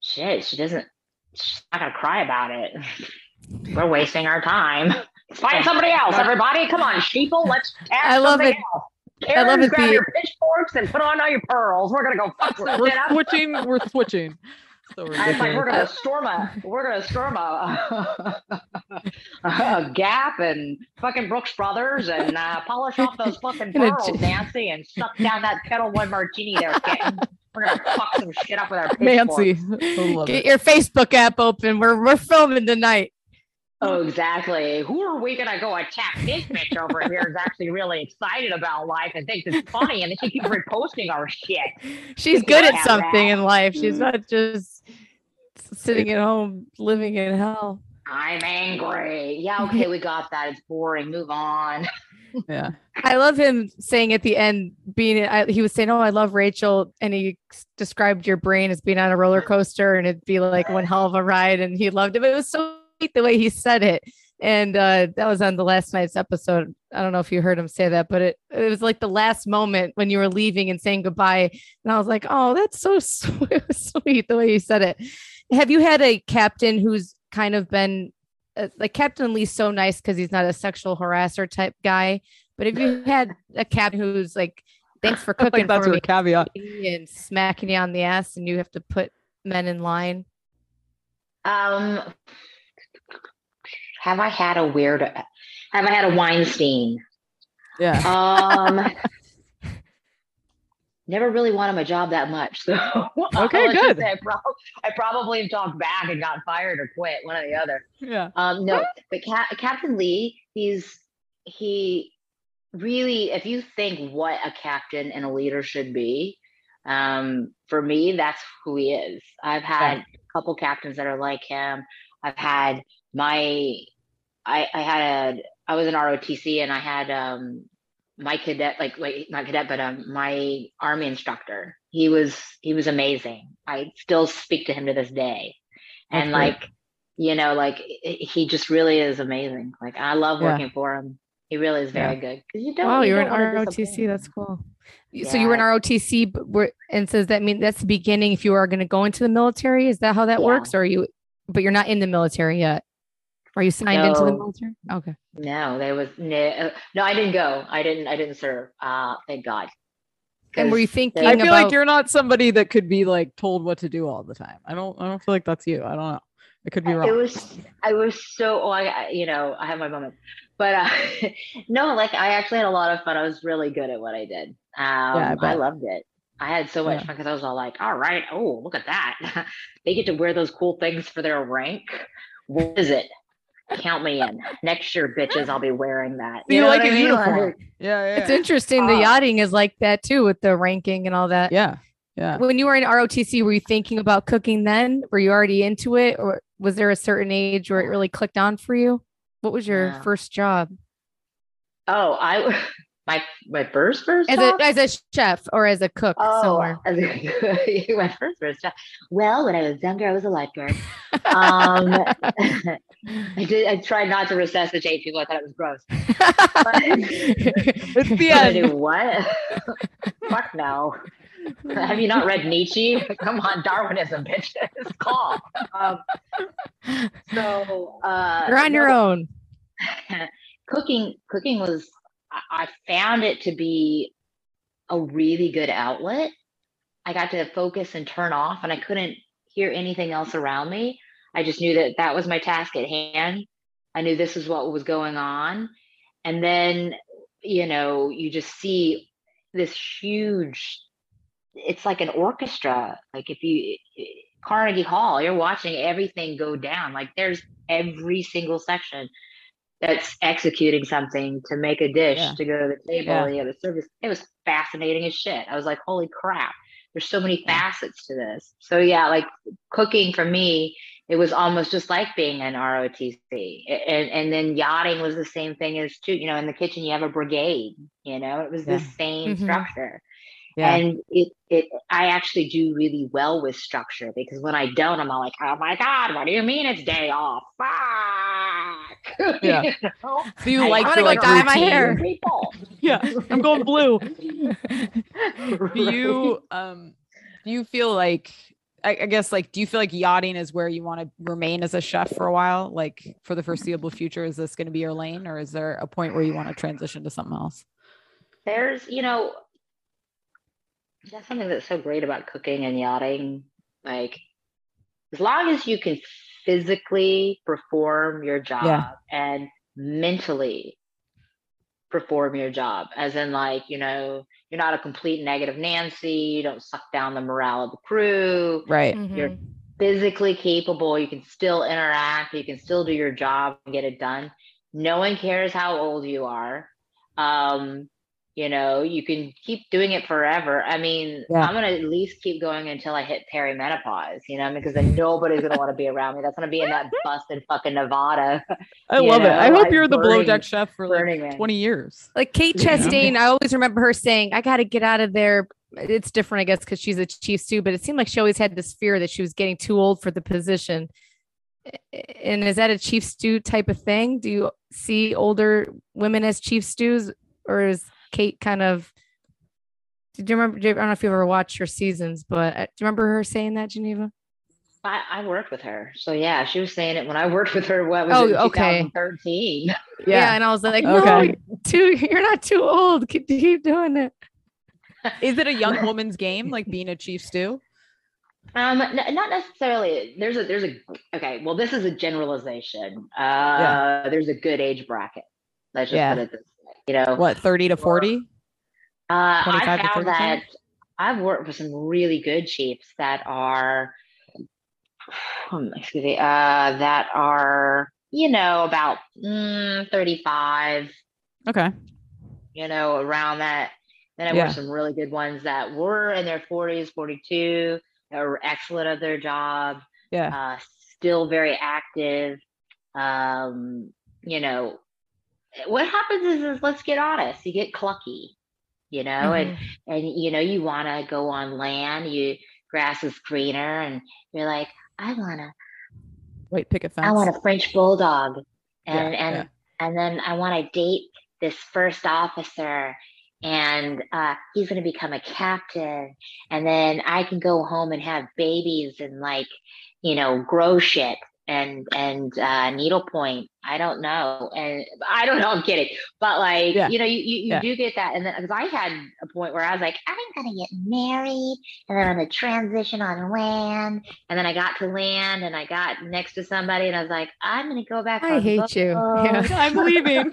shit, she doesn't. She's not gonna cry about it. (laughs) We're wasting our time. (laughs) Find somebody else, everybody. Come on, sheeple. Let's (laughs) cast I love it. else. I love it grab the- your pitchforks and put on all your pearls. We're gonna go fuck some We're up. switching. We're switching. So I was like, we're gonna storm a, we're gonna storm a, (laughs) a Gap and fucking Brooks Brothers and uh, polish off those fucking pearls, j- Nancy, and suck down that Ketel One martini there, kitten. We're gonna fuck some shit up with our Nancy. pitchforks. I love Get it. your Facebook app open. We're we're filming tonight. Oh, (laughs) exactly. Who are we gonna go attack? This bitch over here is actually really excited about life and thinks it's (laughs) funny, and then she keeps reposting our shit. She's good at something that. in life. She's mm. not just sitting at home living in hell. I'm angry. Yeah, (laughs) okay, we got that. It's boring. Move on. Yeah. I love him saying at the end, being I, he was saying, "Oh, I love Rachel," and he described your brain as being on a roller coaster, and it'd be like one hell of a ride, and he loved it. But it was so the way he said it, and uh, that was on the last night's episode. I don't know if you heard him say that, but it it was like the last moment when you were leaving and saying goodbye, and I was like, "Oh, that's so sweet, (laughs) sweet the way you said it." Have you had a captain who's kind of been uh, like Captain Lee's so nice because he's not a sexual harasser type guy. But if you (laughs) had a captain who's like, thanks for (laughs) I cooking think that's for your me caveat. and smacking you on the ass, and you have to put men in line. Um, have I had a weird? Have I had a Weinstein? Yeah. Um, (laughs) never really wanted my job that much. So (laughs) Okay, good. I, prob- I probably have talked back and got fired or quit, one or the other. Yeah. Um, no, but Cap- Captain Lee, he's he really. If you think what a captain and a leader should be, um, for me, that's who he is. I've had a couple captains that are like him. I've had my, I I had a, I was an ROTC and I had um my cadet like wait, not cadet but um my army instructor. He was he was amazing. I still speak to him to this day, and like you know like he just really is amazing. Like I love Yeah. working for him. He really is very good. 'Cause you don't. Wow, you don't wanna ROTC. That's cool. Y- So you were an Yeah. ROTC, but we're, and says that mean that's the beginning if you are going to go into the military? Is that how that Yeah. works? Or are you, but you're not in the military yet? Are you signed into the No. military? Okay. No, there was no. No, I didn't go. I didn't. I didn't serve. Uh, thank God. And were you 'Cause thinking I feel about? like you're not somebody that could be like told what to do all the time. I don't I don't feel like that's you. I don't know. I could be wrong. It was I was so oh, I I- you know I have my moments, but uh, (laughs) no, like I actually had a lot of fun. I was really good at what I did. Um, I I, loved it. I had so much Yeah. fun because I was all like, all right, oh look at that, (laughs) they get to wear those cool things for their rank. What is it? Count me in. Next year, bitches, I'll be wearing that. So you know like what a I mean? uniform. Like, Yeah, yeah. it's interesting. The Uh, yachting is like that too, with the ranking and all that. yeah. Yeah. When you were in ROTC, were you thinking about cooking then? Were you already into it, or was there a certain age where it really clicked on for you? What was your No. first job oh, I (laughs) my my first first as job? a as a chef or as a cook somewhere? as a- (laughs) went first, first job. Well, when I was younger, I was a lifeguard. (laughs) Um, (laughs) I did. I tried not to resuscitate people. I thought it was gross. It's the end. do what? Fuck no. Have you not read Nietzsche? Come on, Darwinism, bitches. Call. Um, so uh, You're on your own. cooking cooking was I, found it to be a really good outlet. I got to focus and turn off and i couldn't hear anything else around me. I just knew that that was my task at hand. I knew this was what was going on. And then you know you just see this huge it's like an orchestra. Like if you carnegie hall you're watching everything go down. Like there's every single section that's executing something to make a dish Yeah. to go to the table Yeah. and you have a service. It was fascinating as shit. I was like, holy crap, there's so many facets to this. So yeah, like cooking for me, it was almost just like being an ROTC. And and then yachting was the same thing as too, you know, in the kitchen you have a brigade, you know, it was the same Mhm. structure. Yeah. And it it I actually do really well with structure because when I don't, I'm all like, oh my God, what do you mean it's day off? Fuck. (laughs) Yeah. You know? So you I like wanna like dye my hair. (laughs) Yeah. I'm going blue. Right. (laughs) do you um do you feel like I, I guess like do you feel like yachting is where you want to remain as a chef for a while like for the foreseeable future is this going to be your lane or is there a point where you want to transition to something else There's, you know, that's something that's so great about cooking and yachting. Like, as long as you can physically perform your job Yeah. and mentally perform your job, as in like, you know, you're not a complete negative Nancy, you don't suck down the morale of the crew, Right. You're Mhm. physically capable, you can still interact, you can still do your job and get it done. No one cares how old you are. Um, you know, you can keep doing it forever. I mean, Yeah. I'm gonna at least keep going until I hit perimenopause, you know, because then nobody's gonna want to be around me. That's gonna be in that (laughs) busted fucking Nevada. I You love it. know, I hope like you're the below Burning- deck chef for like Man. 20 years. Like Kate Yeah. Chastain, I always remember her saying, I got to get out of there. It's different, I guess, because she's a chief stew, but it seemed like she always had this fear that she was getting too old for the position. And is that a chief stew type of thing? Do you see older women as chief stews, or is Kate kind of? Did you remember? I don't know if you ever watched her seasons, but uh, do you remember her saying that, Geneva? I, I worked with her, so yeah, she was saying it when I worked with her. What was Oh, it, okay. 2013? (laughs) (laughs) Yeah, and I was like, no, Okay. you're too, you're not too old. Keep, keep doing it. Is it a young (laughs) woman's game, like being a chief stew? Um, n- not necessarily. There's a there's a okay. Well, this is a generalization. Uh, there's a good age bracket. Let's just Yeah. put it this way. You know, What, 30 to 40? Uh, I found 35? that I've worked with some really good chiefs that are, hmm, excuse me, uh, that are, you know, about mm, 35, Okay. you know, around that. Then I Yeah. worked some really good ones that were in their 40s, 42, that were excellent at their job, Yeah. uh, still very active. Um, you know, what happens is, is let's get honest, you get clucky, you know, and Mm-hmm. and you know you want to go on land you grass is greener and you're like i want to Wait, pick a fence. i want a french bulldog Yeah, and and yeah. and then i want to date this first officer and uh, he's going to become a captain and then i can go home and have babies and like you know grow shit and and uh, needlepoint i don't know and (laughs) i don't know i'm kidding but like Yeah. you know you you, you Yeah. do get that and then because i had a point where i was like i'm gonna get married and then i'm gonna transition on land and then i got to land and i got next to somebody and i was like i'm gonna go back I on hate you. (laughs) Yeah. (laughs) I'm leaving.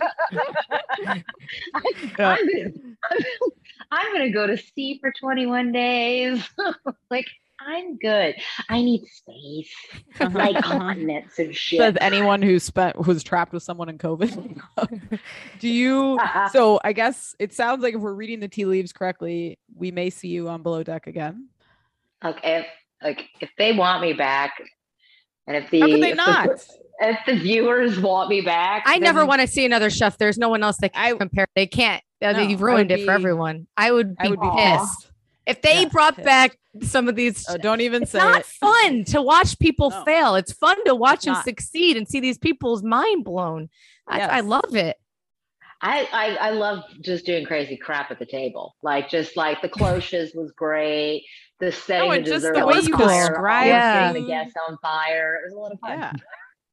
I, Yeah. I'm, gonna, I'm gonna go to sea for 21 days. like, I'm good. I need space, like Uh-huh. continents and shit. Says anyone who spent who's trapped with someone in COVID. (laughs) Do you? So I guess it sounds like if we're reading the tea leaves correctly, we may see you on below deck again. okay, if, like if they want me back, and if the How could they if the- not? (laughs) if the viewers want me back, I never want to see another chef. There's no one else that can I- compare. They can't. Uh, No, You've ruined would it for everyone. I would be, I would be pissed. Pissed. If they Yeah, brought pissed. back some of these, Oh, don't even say it's say not it. fun to watch people No. fail. It's fun to watch them not. succeed and see these people's mind blown. I, I love it. I, I I love just doing crazy crap at the table. Like just like the cloches was great. The setting and just the way you fire, describe always Yeah. the guests on fire. It was a lot of fun. Yeah.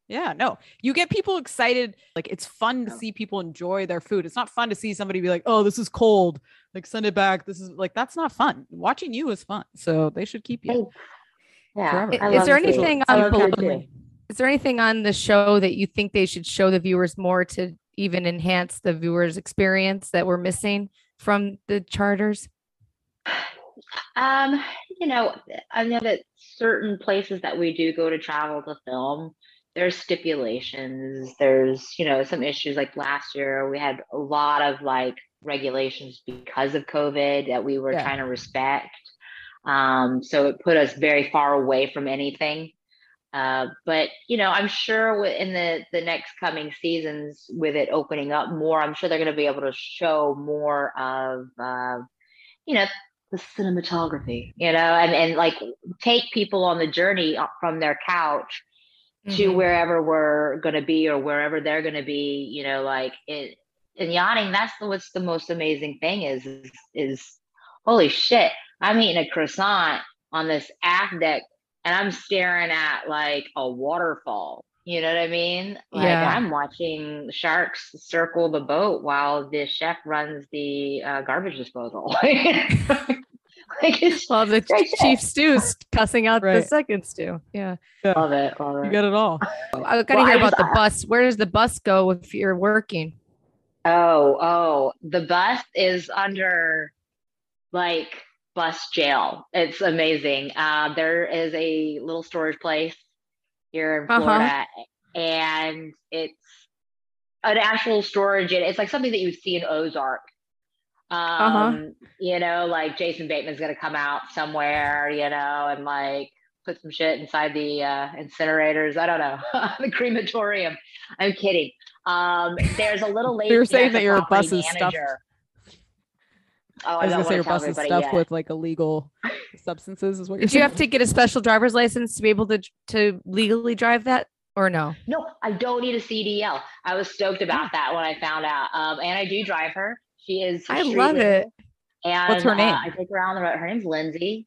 Yeah, no. You get people excited. Like it's fun to see people enjoy their food. It's not fun to see somebody be like, "Oh, this is cold." Like send it back. This is like that's not fun. Watching you is fun. So they should keep you. Yeah. Is there anything on love food Below- too. Is there anything on the show that you think they should show the viewers more to even enhance the viewers' experience that we're missing from the charters? Um, you know, I know that certain places that we do go to travel to film, there's stipulations. There's, you know, some issues like last year we had a lot of like regulations because of COVID that we were Yeah. trying to respect. Um, so it put us very far away from anything. Uh, but you know, I'm sure in the the next coming seasons, with it opening up more, I'm sure they're going to be able to show more of, uh, you know, the cinematography, you know, and and like take people on the journey from their couch to Mhm. wherever we're going to be or wherever they're going to be. You know, like it in yawning, That's the, what's the most amazing thing is is, is holy shit! I'm eating a croissant on this aft deck and I'm staring at like a waterfall. You know what I mean? Like Yeah. I'm watching sharks circle the boat while the chef runs the uh, garbage disposal. (laughs) like it's Well, the Great shit. chief stew's cussing out the second stew. Yeah. love it, love You it. got it all. I gotta Well, hear I about just- the bus. Where does the bus go if you're working? Oh, oh, the bus is under like bus jail. It's amazing. Uh, there is a little storage place here in Uh-huh. Florida, and it's an actual storage. It- It's like something that you would see in Ozark. Um, Uh-huh. you know, like Jason Bateman's gonna come out somewhere, you know, and like put some shit inside the uh, incinerators. I don't know, (laughs) the crematorium. I'm kidding. Um, there's a little (laughs) lady. You're saying that your bus is stuffed- Oh, I I, was don't gonna say your want to tell bus is stuffed yet. with like illegal (laughs) substances, is what you're Did you have to get a special driver's license to be able to to legally drive that, or no? No, I don't need a CDL. I was stoked about that when I found out. Um, and I do drive her. She is. I love legal, it. And What's her uh, name? I take her around the road. Her name's Lindsay.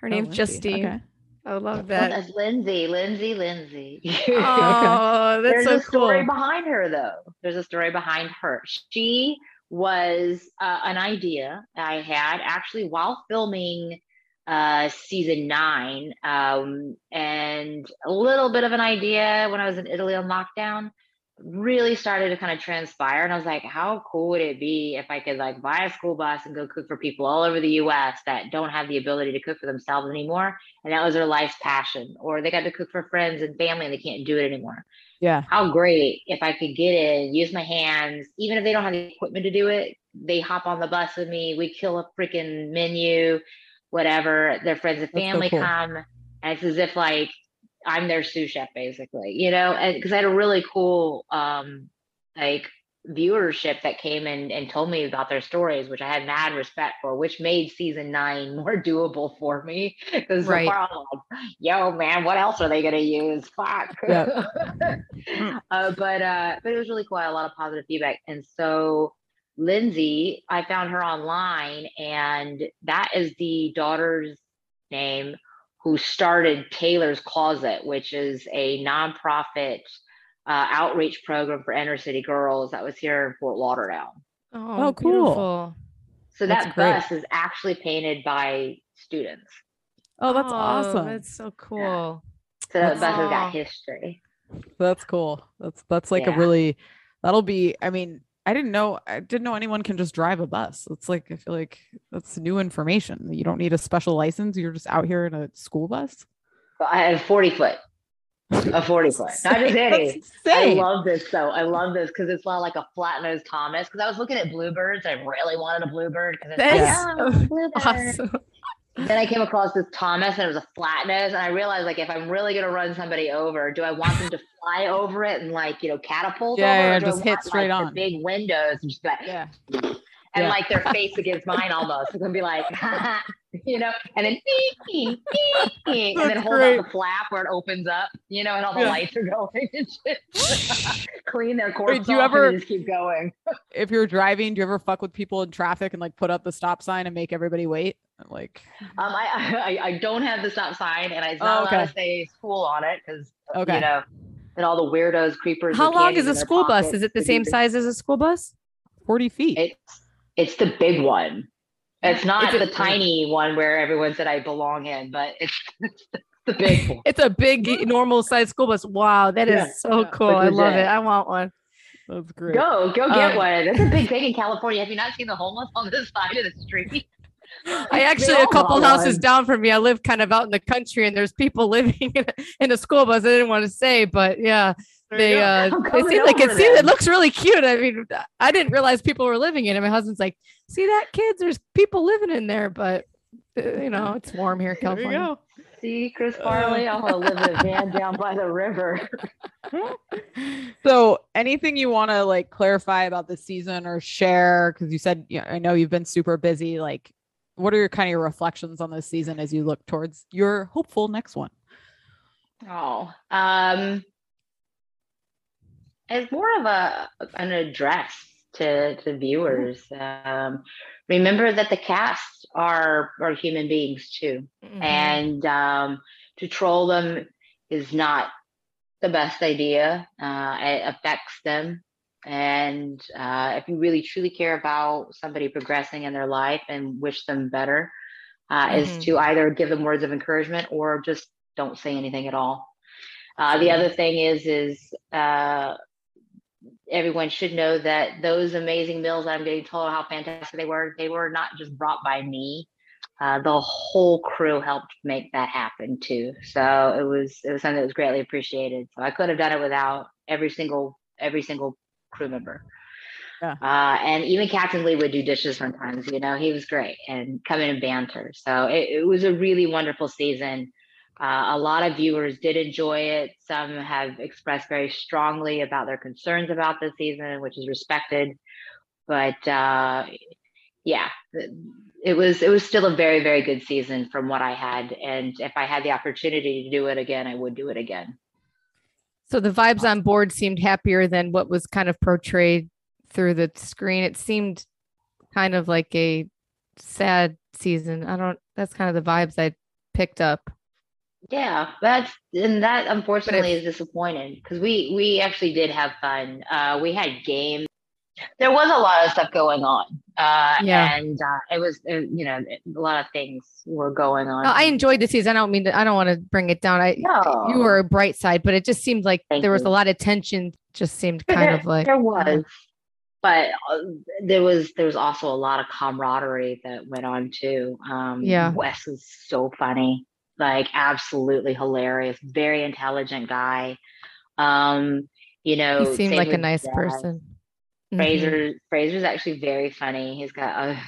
Her Oh, name's Lindsay. Justine. Okay. I love that. that's Lindsay, Lindsay, Lindsay. (laughs) Oh, that's There's so a story cool. behind her, though. There's a story behind her. She was uh, an idea I had actually while filming uh, season nine, um, and a little bit of an idea when I was in Italy on lockdown. Really started to kind of transpire, and I was like, "How cool would it be if I could like buy a school bus and go cook for people all over the U.S. that don't have the ability to cook for themselves anymore, and that was their life's passion, or they got to cook for friends and family and they can't do it anymore." Yeah. how great if I could get in, use my hands, even if they don't have the equipment to do it, they hop on the bus with me. We kill a freaking menu, whatever. Their friends and That's so family cool. come, and it's as if like I'm their sous chef, basically, you know. And because I had a really cool um like viewership that came in and told me about their stories, which I had mad respect for, which made season nine (laughs) more doable for me. Because Right. so far I was like, yo, man, what else are they gonna use? Fuck. (laughs) uh, but uh, but it was really cool. I had a lot of positive feedback. And so Lindsay, I found her online, and that is the daughter's name who started Taylor's Closet, which is a nonprofit uh, outreach program for inner city girls that was here in Fort Lauderdale. Oh, Oh, cool. beautiful. So That's that great. bus is actually painted by students. Oh, that's Oh, awesome. That's so cool. So that That's- bus has got history. That's cool. That's that's like a really that'll be I mean, I didn't know I didn't know anyone can just drive a bus. It's like I feel like that's new information. You don't need a special license. You're just out here in a school bus. I have 40 foot. A 40 (laughs) foot. Not just any. I love this though. I love this because it's not like a flat nosed Thomas. Because I was looking at bluebirds. I really wanted a bluebird because it's like, oh. Awesome. Then I came across this Thomas and it was a flat nose. And I realized like if I'm really gonna run somebody over, do I want them to fly over it and like, you know, catapult Yeah, over? yeah, or do I just hit want, straight like, on. The big windows and just be like, yeah. (laughs) and Yeah. like their (laughs) face against mine almost. It's gonna be like, (laughs) you know, and then (laughs) and then hold great. out the flap where it opens up, you know, and all the Yeah. lights are going and shit. Clean their corpse do you ever- just keep going. If you're driving, do you ever fuck with people in traffic and like put up the stop sign and make everybody wait? Like Um, I, I I don't have the stop sign, and it's Oh, not allowed okay. to say school on it because Okay. you know, and all the weirdos, creepers. How long is a school bus? Is it the same size as a school bus? 40 feet. It's it's the big one. It's not Is it- the tiny one where everyone said I belong in, but it's, (laughs) it's the big (laughs) one. It's a big (laughs) normal size school bus. Wow, that is Yeah, so yeah. cool. I love legit. it. I want one. That's great. Go, go get Um, one. It's a big thing in California. Have you not seen the homeless on this side of the street? I actually a couple houses one. down from me. I live kind of out in the country, and there's people living in a, in a school bus. I didn't want to say, but yeah, they uh, (laughs) I'm they seem like it over seems it looks really cute. I mean, I didn't realize people were living in it. My husband's like, "See that, kids? There's people living in there, but uh, you know, (laughs) it's warm here in there you California." go. See, Chris Farley, I want to live in a van (laughs) down by the river. So, anything you want to like clarify about the season or share? Because you said, yeah, I know you've been super busy. Like, what are your kind of your reflections on this season as you look towards your hopeful next one? Oh, um, it's more of a an address to to viewers. Um, remember that the cast are are human beings too, Mhm. and um, to troll them is not the best idea. Uh, it affects them, and uh, if you really truly care about somebody progressing in their life and wish them better, uh, Mhm. is to either give them words of encouragement or just don't say anything at all. Uh, the other thing is, is uh, everyone should know that those amazing meals that I'm getting told how fantastic they were, they were not just brought by me. Uh, the whole crew helped make that happen too. So it was it was something that was greatly appreciated. So I could have done it without every single every single crew member. Yeah. Uh, and even Captain Lee would do dishes sometimes. You know, he was great and come in and banter. So it, it was a really wonderful season. Uh, a lot of viewers did enjoy it. Some have expressed very strongly about their concerns about the season, which is respected. But uh, yeah, it was it was still a very very good season from what I had. And if I had the opportunity to do it again, I would do it again. So the vibes on board seemed happier than what was kind of portrayed through the screen. It seemed kind of like a sad season. I don't that's kind of the vibes I picked up. Yeah, that's and that unfortunately is disappointing because we we actually did have fun. Uh, we had games. There was a lot of stuff going on. Uh, Yeah. and uh, it was uh, you know a lot of things were going on. I enjoyed the season. I don't mean to I don't want to bring it down. I No. you were a bright side, but it just seemed like Thank there was you. a lot of tension. Just seemed But kind there, of like there was, but uh, there was there was also a lot of camaraderie that went on too. Um, Yeah. Wes was so funny, like absolutely hilarious, very intelligent guy. Um, you know, he seemed like a nice Jazz. person. Mhm. Fraser Fraser's actually very funny. He's got a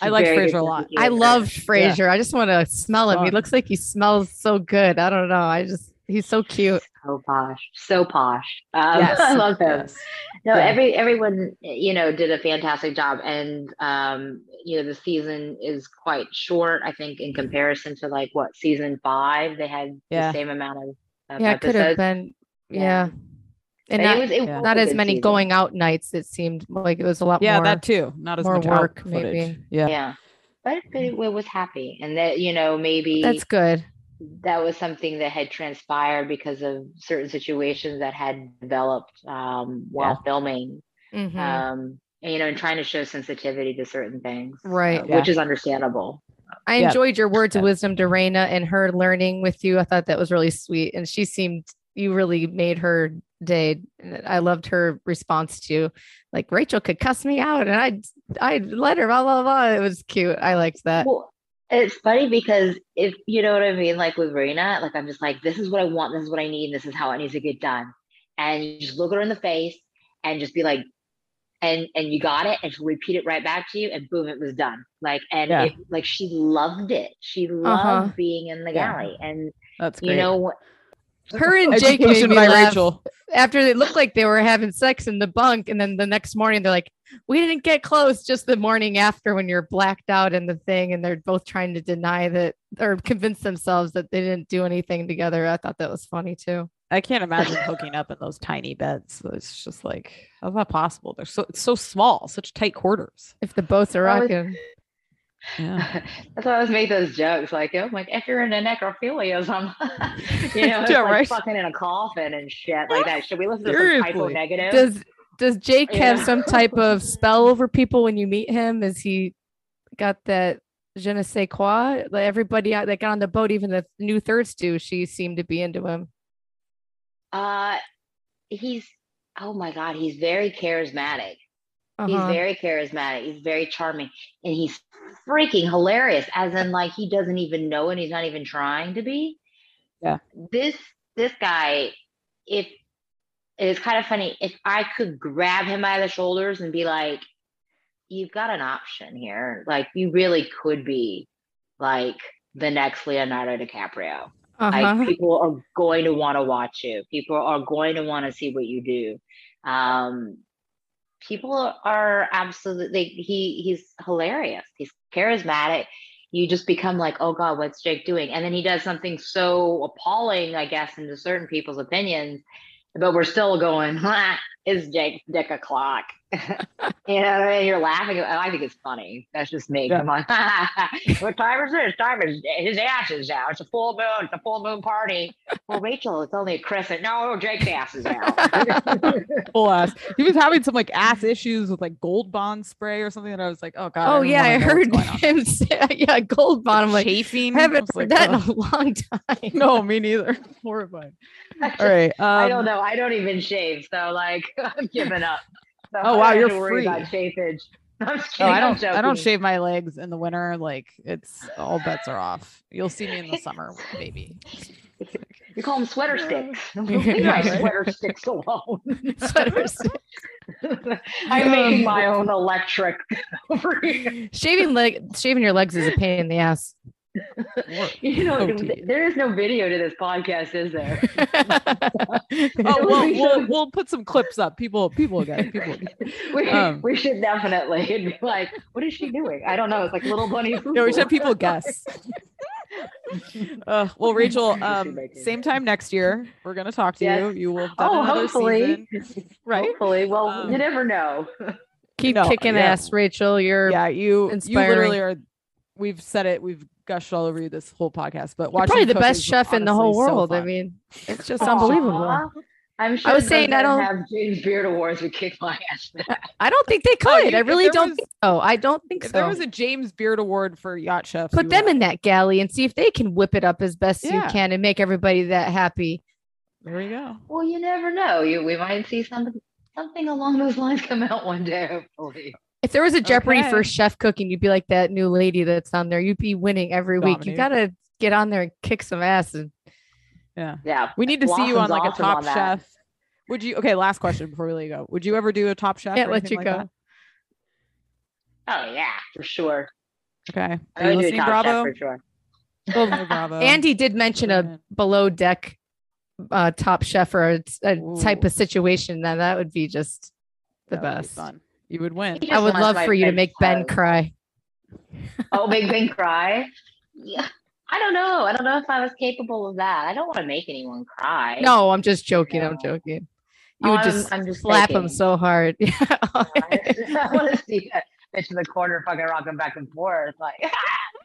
I like Fraser a lot. I love loved Fraser. I just want to smell him. He looks like he smells so good. I don't know. I just he's so cute. So posh, so posh. Um, (laughs) Yes. I love him. Yes. No, Yeah. every everyone you know did a fantastic job, and um, you know the season is quite short. I think in comparison to like what season five, they had Yeah. the same amount of, of Yeah, it could have been. Yeah. Yeah. But And it not, was- it yeah. was not as many season. going out nights. It seemed like it was a lot Yeah, more. that too. Not as more much work, out footage. maybe. Yeah. Yeah, but, but it, it was happy, and that you know maybe That's good. That was something that had transpired because of certain situations that had developed um, while filming. Mhm. Um, and, you know, and trying to show sensitivity to certain things, Right. uh, Yeah. which is understandable. I yeah. enjoyed your words of wisdom to Rayna and her learning with you. I thought that was really sweet. And she seemed, you really made her day. And I loved her response to. Like Rachel could cuss me out and I'd, I'd let her, blah, blah, blah. It was cute. I liked that. Well, it's funny because if you know what I mean, like with Rayna, like I'm just like, this is what I want, this is what I need, this is how it needs to get done. And you just look her in the face and just be like, and and you got it, and she'll repeat it right back to you, and boom, it was done. Like and Yeah. it, like she loved it. She loved Uh-huh. being in the Yeah. galley, and That's great. you know what? Her and Jake made me by laugh. Rachel. After they looked like they were having sex in the bunk, and then the next morning they're like, "We didn't get close." Just the morning after, when you're blacked out in the thing, and they're both trying to deny that or convince themselves that they didn't do anything together. I thought that was funny too. I can't imagine hooking up in those tiny beds. It's just like, how's that possible? They're so it's so small, such tight quarters. If the boats are That was- rocking, Yeah. (laughs) That's why I always make those jokes. Like, oh my, if you're into something, (laughs) you know, (laughs) it's Yeah, like right. fucking in a coffin and shit like that. Should we listen to some typo Seriously. negative? does does Jake have some type of spell over people when you meet him? Is he got that je ne sais quoi? Like everybody out that got on the boat, even the new third stew, she seemed to be into him. Uh, he's oh my god, he's very charismatic. He's Uh-huh. very charismatic. He's very charming, and he's freaking hilarious. As in, like he doesn't even know and He's not even trying to be. Yeah. This this guy, if it's kind of funny, if I could grab him by the shoulders and be like, "You've got an option here. Like you really could be like the next Leonardo DiCaprio." Uh-huh. Like people are going to want to watch you. People are going to want to see what you do. Um, people are absolutely he he's hilarious. He's charismatic. You just become like, oh God, what's Jake doing? And then he does something so appalling, I guess, into certain people's opinions. But we're still going, (laughs) is Jake's dick a clock? (laughs) you know, and you're laughing. I think it's funny. That's just me. Yeah. Come on. (laughs) what time is it? Time is his ass is out. It's a full moon. It's a full moon party. Well, Rachel, it's only a crescent. No, Jake's ass is out. (laughs) Full ass. He was having some like ass issues with like gold bond spray or something that I was like, oh god. oh don't yeah, I wanna know what's heard him say, yeah, gold bond. I'm like, chafing. I haven't was heard like, that in a long time. no, me neither. Horrifying. All right. Um, I don't know. I don't even shave, so like I'm giving up. (laughs) So Oh, wow, you're have to worry free. about chafage. (laughs) I'm just oh, kidding. I don't. I don't shave my legs in the winter. Like it's all bets are off. You'll see me in the (laughs) summer, maybe. You call them sweater sticks. Leave Yeah, my right. sweater sticks alone. Sweaters. I'm making my own electric over here. shaving leg, shaving your legs is a pain in the ass. (laughs) You know, So th- tedious. there is no video to this podcast, is there? (laughs) Oh, (laughs) we'll, we'll we'll put some clips up. People people will get it. People. Will get it. we, Um, we should definitely It'd be like, what is she doing? I don't know. It's like little bunny. Yeah, we should have people guess. Uh, well, Rachel, um, same time next year, we're gonna talk to you. Yes. You will Oh, hopefully. season, right? Hopefully. Well, Um, you never know. Keep No, kicking yeah. ass, Rachel. You're Yeah, you you literally are. We've said it. We've gushed all over you this whole podcast, but you're watching probably the best is chef in the whole honestly so world. I mean, it's just unbelievable. I'm sure was saying I don't- have James Beard Awards would kick my ass. (laughs) I don't think they could. Oh, you- I really don't was- think so. I don't think If so. there was a James Beard Award for yacht chefs, Put them in that galley and see if they can whip it up as best Yeah. you can and make everybody that happy. There you go. Well, you never know. You we might see something something along those lines come out one day, hopefully. If there was a Jeopardy for chef cooking, you'd be like that new lady that's on there. You'd be winning every week. You gotta get on there and kick some ass. And Yeah, Yeah. we need to see you on Blossom's like a awesome Top that. Chef. Would you? Okay, last question before we let you go. Would you ever do a Top Chef? Can't let you like go. Oh yeah, for sure. Okay. I Are you would do listening, Top Chef Bravo? for sure. Hey, Bravo. (laughs) Andy did mention a below deck uh, top chef or a, a type of situation. Then that would be just the That would be best. fun. You would win. I would love for you to make Ben toast. cry. Oh, make Ben cry. (laughs) Yeah. I don't know. I don't know if I was capable of that. I don't want to make anyone cry. No, I'm just joking. I'm joking. Oh, you Oh, would I'm- just, I'm just slap him so hard. (laughs) (laughs) I want to see that bitch in the corner fucking rocking back and forth. Like,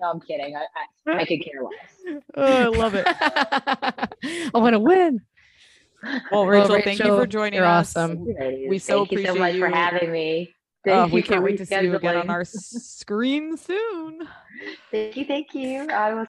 no, I'm kidding. I, I, I could care less. oh, I love it. I want to win. Well, Rachel, thank you for Rachel, joining you're us. awesome. We so Thank you so appreciate much for you. having me. Oh, Thank we you can't wait to see you again on our screen soon. Thank you, thank you. I will